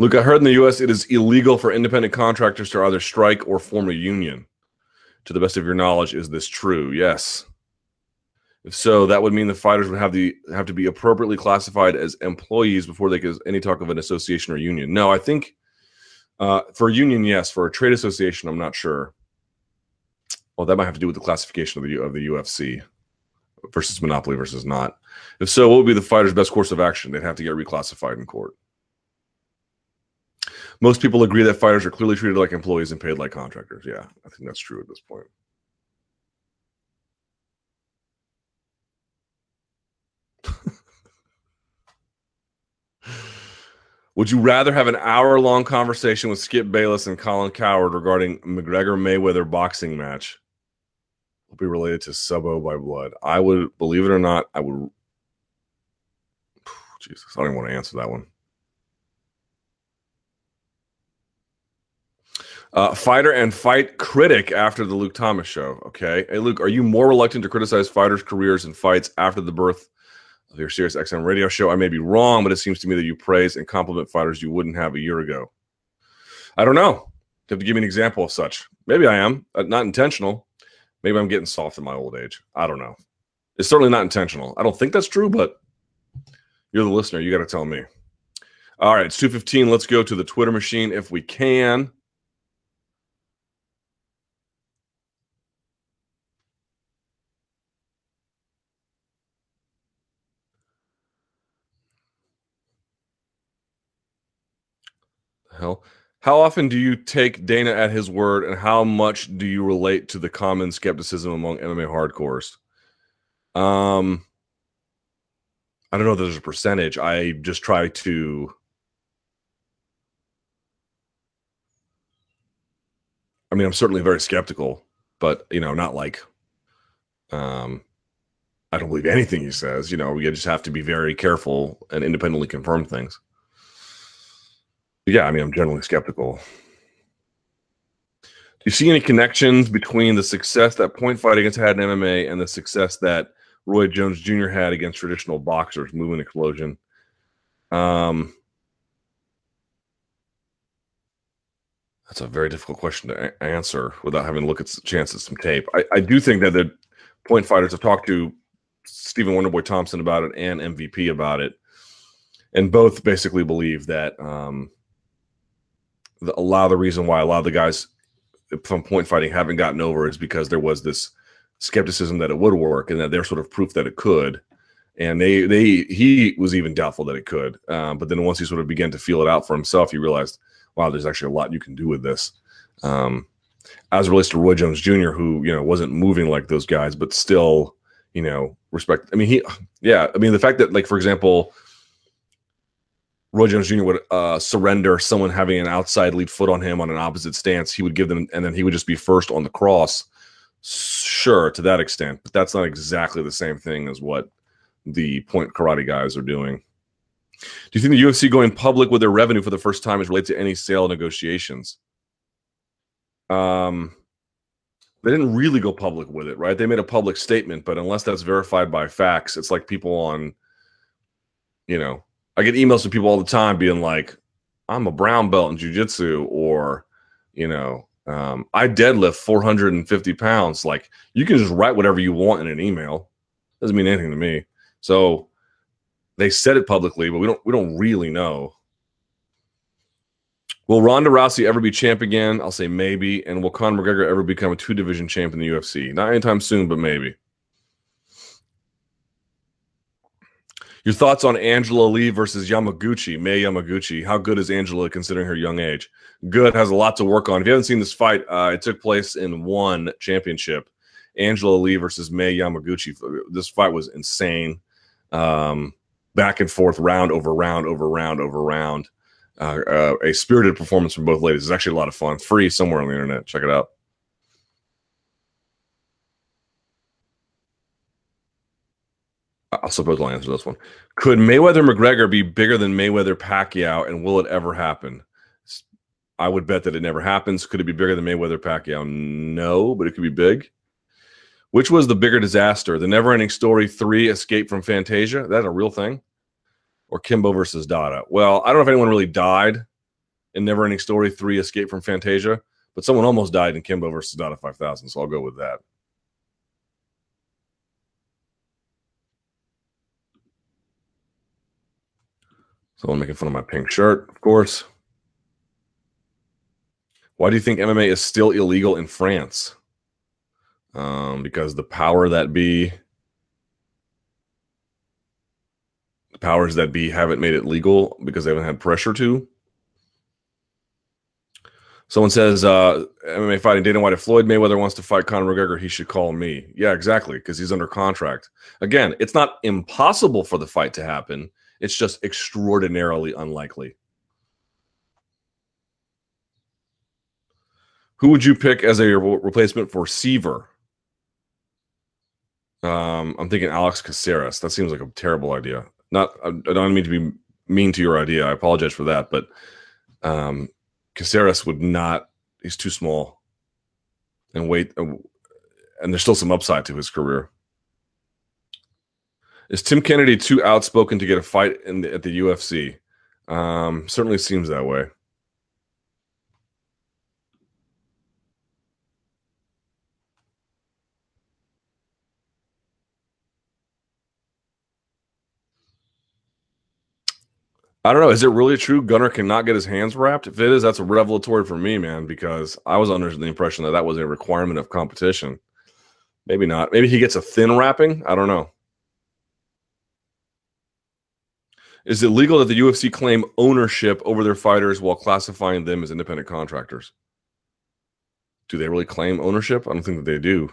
Luke, I heard in the U.S. it is illegal for independent contractors to either strike or form a union. To the best of your knowledge, is this true? Yes. If so, that would mean the fighters would have the have to be appropriately classified as employees before they could any talk of an association or union. No, I think uh, for a union, yes. For a trade association, I'm not sure. Well, that might have to do with the classification of the of the UFC versus monopoly versus not. If so, what would be the fighter's best course of action? They'd have to get reclassified in court most people agree that fighters are clearly treated like employees and paid like contractors. Yeah, I think that's true at this point. Would you rather have an hour long conversation with Skip Bayless and Colin Cowherd regarding McGregor Mayweather boxing match? Will be related to Subo by blood. I would believe it or not, I would. Jesus, I don't even want to answer that one. Uh, fighter and fight critic after the Luke Thomas show. Okay. Hey, Luke, are you more reluctant to criticize fighters' careers and fights after the birth of your Sirius XM radio show? I may be wrong, but it seems to me that you praise and compliment fighters you wouldn't have a year ago. I don't know. You have to give me an example of such. Maybe I am. Uh, not intentional. Maybe I'm getting soft in my old age. I don't know. It's certainly not intentional. I don't think that's true, but you're the listener. You got to tell me. All right, it's 215. Let's go to the Twitter machine if we can. Hell? How often do you take Dana at his word, and how much do you relate to the common skepticism among MMA hardcores? Um, I don't know if there's a percentage. I just try to. I mean, I'm certainly very skeptical, but you know, not like, um, I don't believe anything he says. You know, we just have to be very careful and independently confirm things yeah, I mean, I'm generally skeptical. Do you see any connections between the success that point fighting has had in MMA and the success that Roy Jones Jr. had against traditional boxers, movement explosion? Um, that's a very difficult question to a- answer without having to look at chances some tape. I, I do think that the point fighters have talked to Stephen Wonderboy Thompson about it and MVP about it, and both basically believe that um, a lot of the reason why a lot of the guys from point fighting haven't gotten over is because there was this skepticism that it would work and that they're sort of proof that it could and they they he was even doubtful that it could um, but then once he sort of began to feel it out for himself he realized wow, there's actually a lot you can do with this. Um, as relates to Roy Jones Jr., who you know wasn't moving like those guys, but still, you know, respect. I mean, he, yeah, I mean, the fact that, like, for example, Roy Jones Jr. would uh, surrender someone having an outside lead foot on him on an opposite stance, he would give them, and then he would just be first on the cross. Sure, to that extent, but that's not exactly the same thing as what the point karate guys are doing. Do you think the UFC going public with their revenue for the first time is related to any sale negotiations? Um, they didn't really go public with it, right? They made a public statement, but unless that's verified by facts, it's like people on, you know, I get emails from people all the time being like, I'm a brown belt in jujitsu, or, you know, um, I deadlift 450 pounds. Like, you can just write whatever you want in an email. Doesn't mean anything to me. So they said it publicly, but we don't we don't really know. Will Ronda Rousey ever be champ again? I'll say maybe. And will Conor McGregor ever become a two division champ in the UFC? Not anytime soon, but maybe. Your thoughts on Angela Lee versus Yamaguchi, Mei Yamaguchi. How good is Angela considering her young age? Good, has a lot to work on. If you haven't seen this fight, uh, it took place in one championship. Angela Lee versus Mei Yamaguchi. This fight was insane. Um, back and forth, round over round over round over round. Uh, uh, a spirited performance from both ladies. It's actually a lot of fun. Free somewhere on the internet. Check it out. I'll suppose I'll answer this one. Could Mayweather McGregor be bigger than Mayweather Pacquiao, and will it ever happen? I would bet that it never happens. Could it be bigger than Mayweather Pacquiao? No, but it could be big. Which was the bigger disaster? The Never Ending Story 3 Escape from Fantasia? That a real thing? Or Kimbo versus Dada? Well, I don't know if anyone really died in Never Ending Story 3 Escape from Fantasia, but someone almost died in Kimbo versus Dada 5000, so I'll go with that. Someone making fun of my pink shirt, of course. Why do you think MMA is still illegal in France? Um, because the power that be, the powers that be haven't made it legal because they haven't had pressure to. Someone says uh, MMA fighting Dana White. If Floyd Mayweather wants to fight Conor McGregor, he should call me. Yeah, exactly, because he's under contract. Again, it's not impossible for the fight to happen. It's just extraordinarily unlikely. Who would you pick as a replacement for Siver? Um, I'm thinking Alex Caceres. That seems like a terrible idea. Not, I don't mean to be mean to your idea. I apologize for that, but um, Caceres would not. He's too small, and wait, and there's still some upside to his career. Is Tim Kennedy too outspoken to get a fight in the, at the UFC? Um, certainly seems that way. I don't know. Is it really true Gunnar cannot get his hands wrapped? If it is, that's a revelatory for me, man, because I was under the impression that that was a requirement of competition. Maybe not. Maybe he gets a thin wrapping. I don't know. Is it legal that the UFC claim ownership over their fighters while classifying them as independent contractors? Do they really claim ownership? I don't think that they do.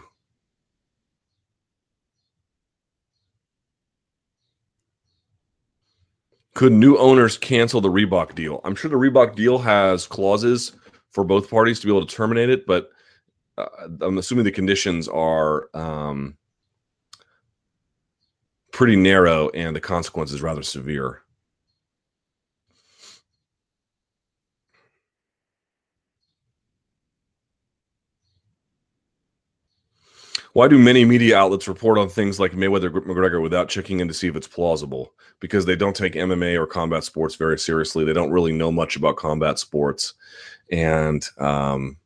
Could new owners cancel the Reebok deal? I'm sure the Reebok deal has clauses for both parties to be able to terminate it, but uh, I'm assuming the conditions are um, pretty narrow and the consequences rather severe. Why do many media outlets report on things like Mayweather McGregor without checking in to see if it's plausible? Because they don't take MMA or combat sports very seriously. They don't really know much about combat sports, and um,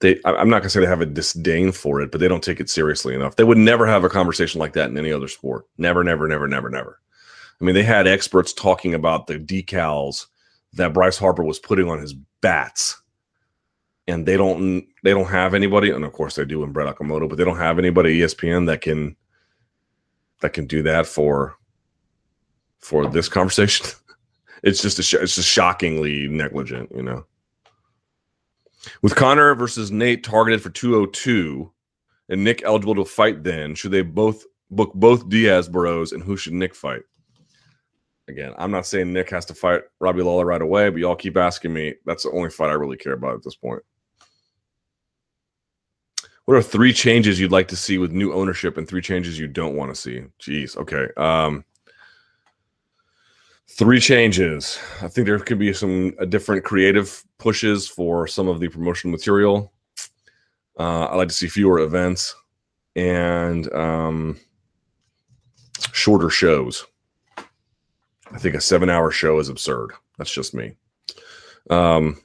they. I'm not gonna say they have a disdain for it, but they don't take it seriously enough. They would never have a conversation like that in any other sport. Never, never, never, never, never. I mean, they had experts talking about the decals that Bryce Harper was putting on his bats and they don't they don't have anybody, and of course they do in Brett Okamoto, but they don't have anybody ESPN that can that can do that for for this conversation. it's just a sh- it's just shockingly negligent, you know. With Conor versus Nate targeted for 202 and Nick eligible to fight then, should they both book both Diaz bros and who should Nick fight? Again, I'm not saying Nick has to fight Robbie Lawler right away, but y'all keep asking me. That's the only fight I really care about at this point. What are three changes you'd like to see with new ownership and three changes you don't want to see? Jeez. Okay. Um, three changes. I think there could be some uh, different creative pushes for some of the promotional material. Uh, I like to see fewer events and um, shorter shows. I think a seven-hour show is absurd. That's just me. Um,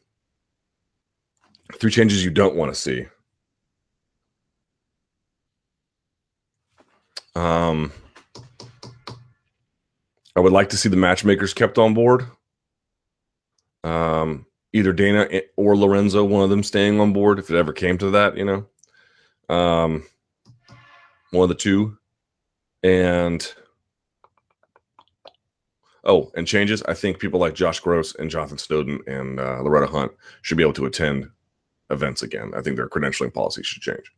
three changes you don't want to see. Um, I would like to see the matchmakers kept on board. Um, either Dana or Lorenzo, one of them staying on board if it ever came to that, you know. Um, one of the two. And oh, and changes. I think people like Josh Gross and Jonathan Snowden and uh, Loretta Hunt should be able to attend events again. I think their credentialing policy should change.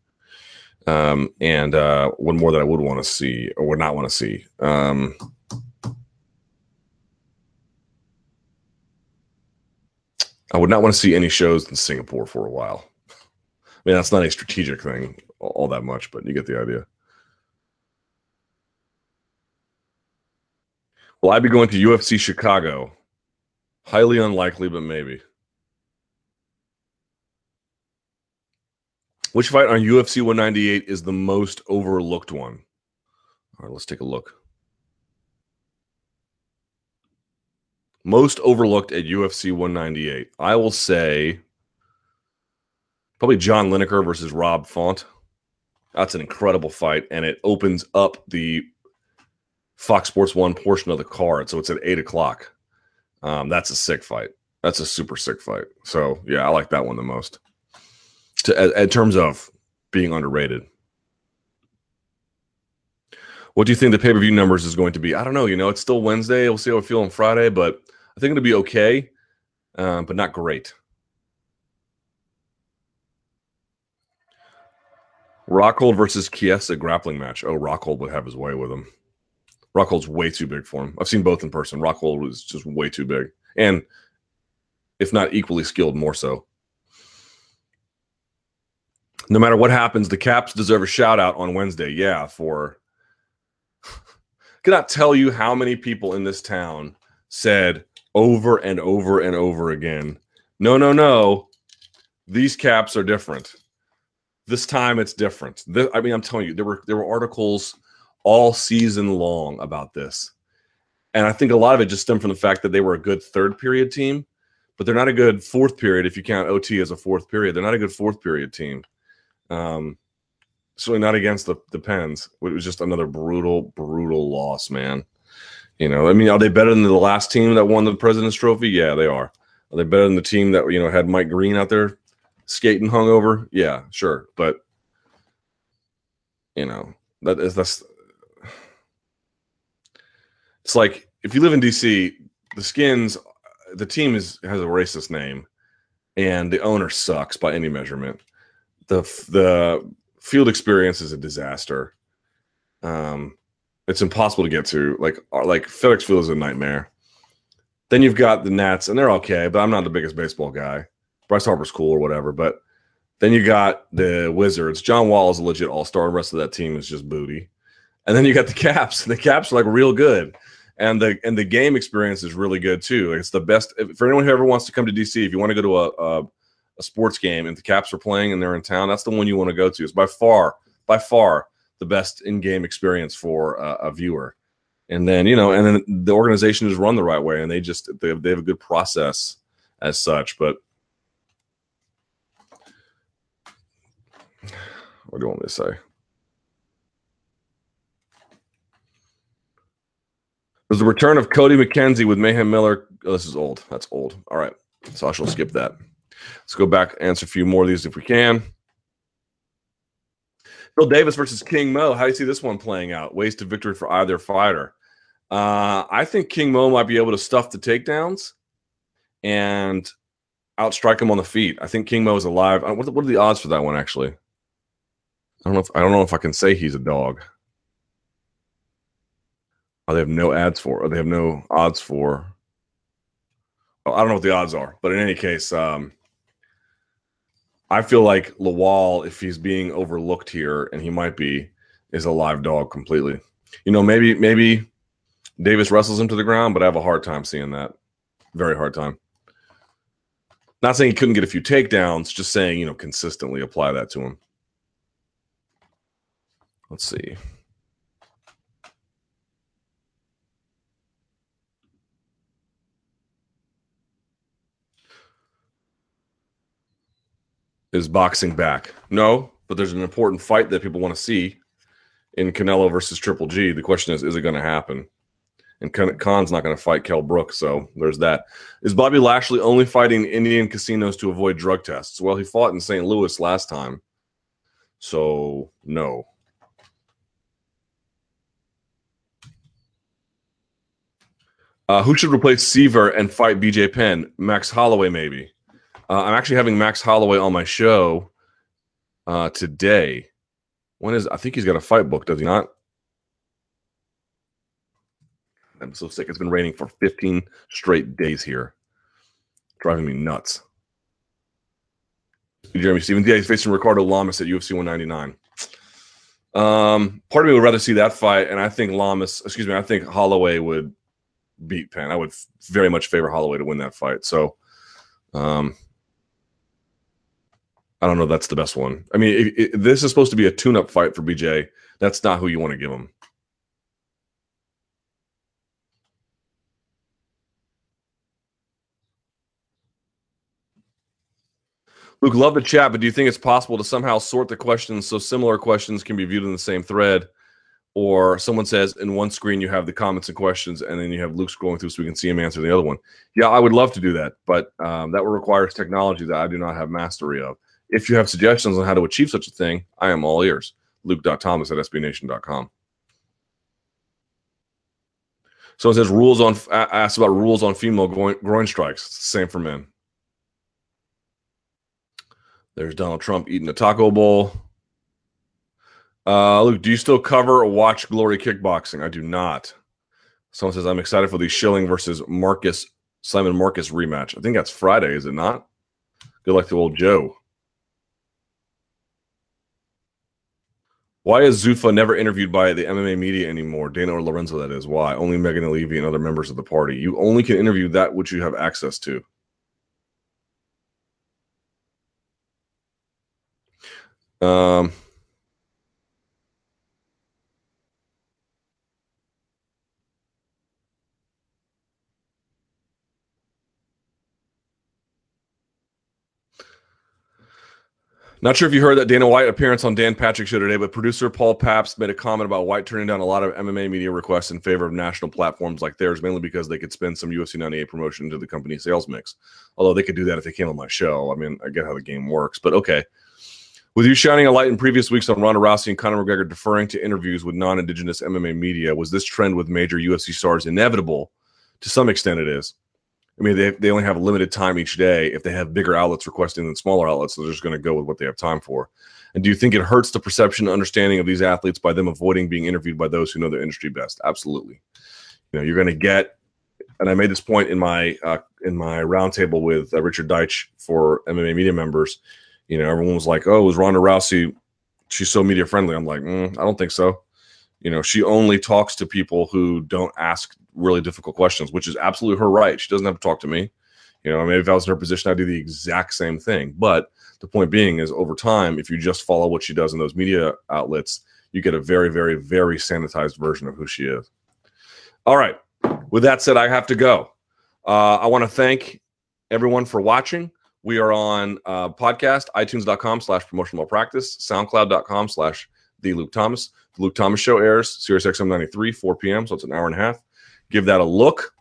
Um, and uh, one more that I would want to see or would not want to see. Um, I would not want to see any shows in Singapore for a while. I mean, that's not a strategic thing all that much, but you get the idea. Well, I'd be going to UFC Chicago? Highly unlikely, but maybe. Which fight on UFC 198 is the most overlooked one? All right, let's take a look. Most overlooked at UFC 198. I will say probably John Lineker versus Rob Font. That's an incredible fight, and it opens up the Fox Sports One portion of the card. So it's at eight o'clock. Um, that's a sick fight. That's a super sick fight. So yeah, I like that one the most to, in terms of being underrated. What do you think the pay per view numbers is going to be? I don't know. You know, it's still Wednesday. We'll see how we feel on Friday, but I think it'll be okay, um, but not great. Rockhold versus Chiesa grappling match. Oh, Rockhold would have his way with him. Rockhold's way too big for him. I've seen both in person. Rockhold was just way too big, and if not equally skilled, more so no matter what happens, the Caps deserve a shout out on Wednesday. Yeah, for cannot tell you how many people in this town said over and over and over again, no, no, no, these caps are different. This time it's different. This, I mean, I'm telling you, there were there were articles all season long about this. And I think a lot of it just stemmed from the fact that they were a good third period team, but they're not a good fourth period if you count OT as a fourth period. They're not a good fourth period team. Um, certainly not against the, the Pens. It was just another brutal, brutal loss, man. You know, I mean, are they better than the last team that won the President's Trophy? Yeah, they are. Are they better than the team that you know had Mike Green out there skating hungover? Yeah, sure, but you know that is that's. It's like if you live in DC, the Skins, the team is has a racist name, and the owner sucks by any measurement the the field experience is a disaster. Um, it's impossible to get to. Like uh, like FedEx Field is a nightmare. Then you've got the Nats, and they're okay, but I'm not the biggest baseball guy. Bryce Harper's cool or whatever, but then you got the Wizards. John Wall is a legit all star. The rest of that team is just booty. And then you got the Caps. The Caps are like real good, and the and the game experience is really good too. It's the best for anyone who ever wants to come to DC. If you want to go to a, a a sports game and the Caps are playing and they're in town, that's the one you want to go to. It's by far, by far the best in-game experience for a viewer. And then you know, and then the organization is run the right way, and they just they have, they have a good process as such. But what do you want me to say? There's the return of Cody McKenzie with Mayhem Miller. Oh, this is old. That's old. All right. So I shall skip that. Let's go back answer a few more of these if we can. Phil Davis versus King Mo. How do you see this one playing out? Ways to victory for either fighter. Uh, I think King Mo might be able to stuff the takedowns and outstrike him on the feet. I think King Mo is alive. Uh, what, what are the odds for that one? Actually, I don't know. If, I don't know if I can say he's a dog. Oh, they have no ads for, or they have no odds for. Oh, I don't know what the odds are, but in any case, um, I feel like Lawal, if he's being overlooked here, and he might be, is a live dog completely. You know, maybe maybe Davis wrestles him to the ground, but I have a hard time seeing that. Very hard time. Not saying he couldn't get a few takedowns, just saying, you know, consistently apply that to him. Let's see. Is boxing back? No, but there's an important fight that people want to see in Canelo versus Triple G. The question is, is it going to happen? And Khan's not going to fight Kell Brook, so there's that. Is Bobby Lashley only fighting Indian casinos to avoid drug tests? Well, he fought in St. Louis last time, so no. Uh, who should replace Siver and fight BJ Penn? Max Holloway, maybe. Uh, I'm actually having Max Holloway on my show uh, today. When is I think he's got a fight book, does he not? I'm so sick. It's been raining for 15 straight days here. Driving me nuts. Jeremy Stephens. Yeah, he's facing Ricardo Lamas at UFC 199. Um, part of me would rather see that fight, and I think Lamas, excuse me, I think Holloway would beat Penn. I would very much favor Holloway to win that fight. So, um, I don't know. That's the best one. I mean, this is supposed to be a tune-up fight for BJ. That's not who you want to give him. Luke, love the chat, but do you think it's possible to somehow sort the questions so similar questions can be viewed in the same thread? Or someone says in one screen you have the comments and questions, and then you have Luke scrolling through so we can see him answer the other one. Yeah, I would love to do that, but um, that requires technology that I do not have mastery of. If you have suggestions on how to achieve such a thing, I am all ears. Luke.thomas at SBNation.com. Someone says rules on asked about rules on female groin, groin strikes. Same for men. There's Donald Trump eating a taco bowl. Uh, Luke, do you still cover or watch Glory Kickboxing? I do not. Someone says I'm excited for the Schilling versus Marcus Simon Marcus rematch. I think that's Friday, is it not? Good luck to old Joe. Why is Zuffa never interviewed by the MMA media anymore? Dana or Lorenzo, that is. Why? Only Megan Olivi and other members of the party. You only can interview that which you have access to. Um, Not sure if you heard that Dana White appearance on Dan Patrick show today, but producer Paul Pabst made a comment about White turning down a lot of MMA media requests in favor of national platforms like theirs, mainly because they could spend some UFC 98 promotion into the company sales mix. Although they could do that if they came on my show. I mean, I get how the game works, but okay. With you shining a light in previous weeks on Ronda Rousey and Conor McGregor deferring to interviews with non Indigenous MMA media, was this trend with major UFC stars inevitable? To some extent, it is. I mean, they, they only have a limited time each day. If they have bigger outlets requesting than smaller outlets, they're just going to go with what they have time for. And do you think it hurts the perception and understanding of these athletes by them avoiding being interviewed by those who know the industry best? Absolutely. You know, you're going to get, and I made this point in my uh, in my roundtable with uh, Richard Deitsch for MMA media members you know, everyone was like, "Oh, was Ronda Rousey? She's so media friendly." I'm like, mm, I don't think so. You know, she only talks to people who don't ask really difficult questions, which is absolutely her right. She doesn't have to talk to me. You know, maybe if I was in her position, I'd do the exact same thing. But the point being is, over time, if you just follow what she does in those media outlets, you get a very, very, very sanitized version of who she is. All right. With that said, I have to go. Uh, I want to thank everyone for watching. We are on uh, podcast, itunes.com slash promotional practice, soundcloud.com slash the Luke Thomas. The Luke Thomas show airs Sirius XM 93, 4 p.m. So it's an hour and a half. Give that a look.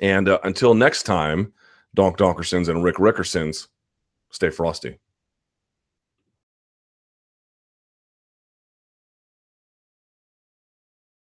And uh, until next time, Donk Donkersons and Rick Rickersons, stay frosty.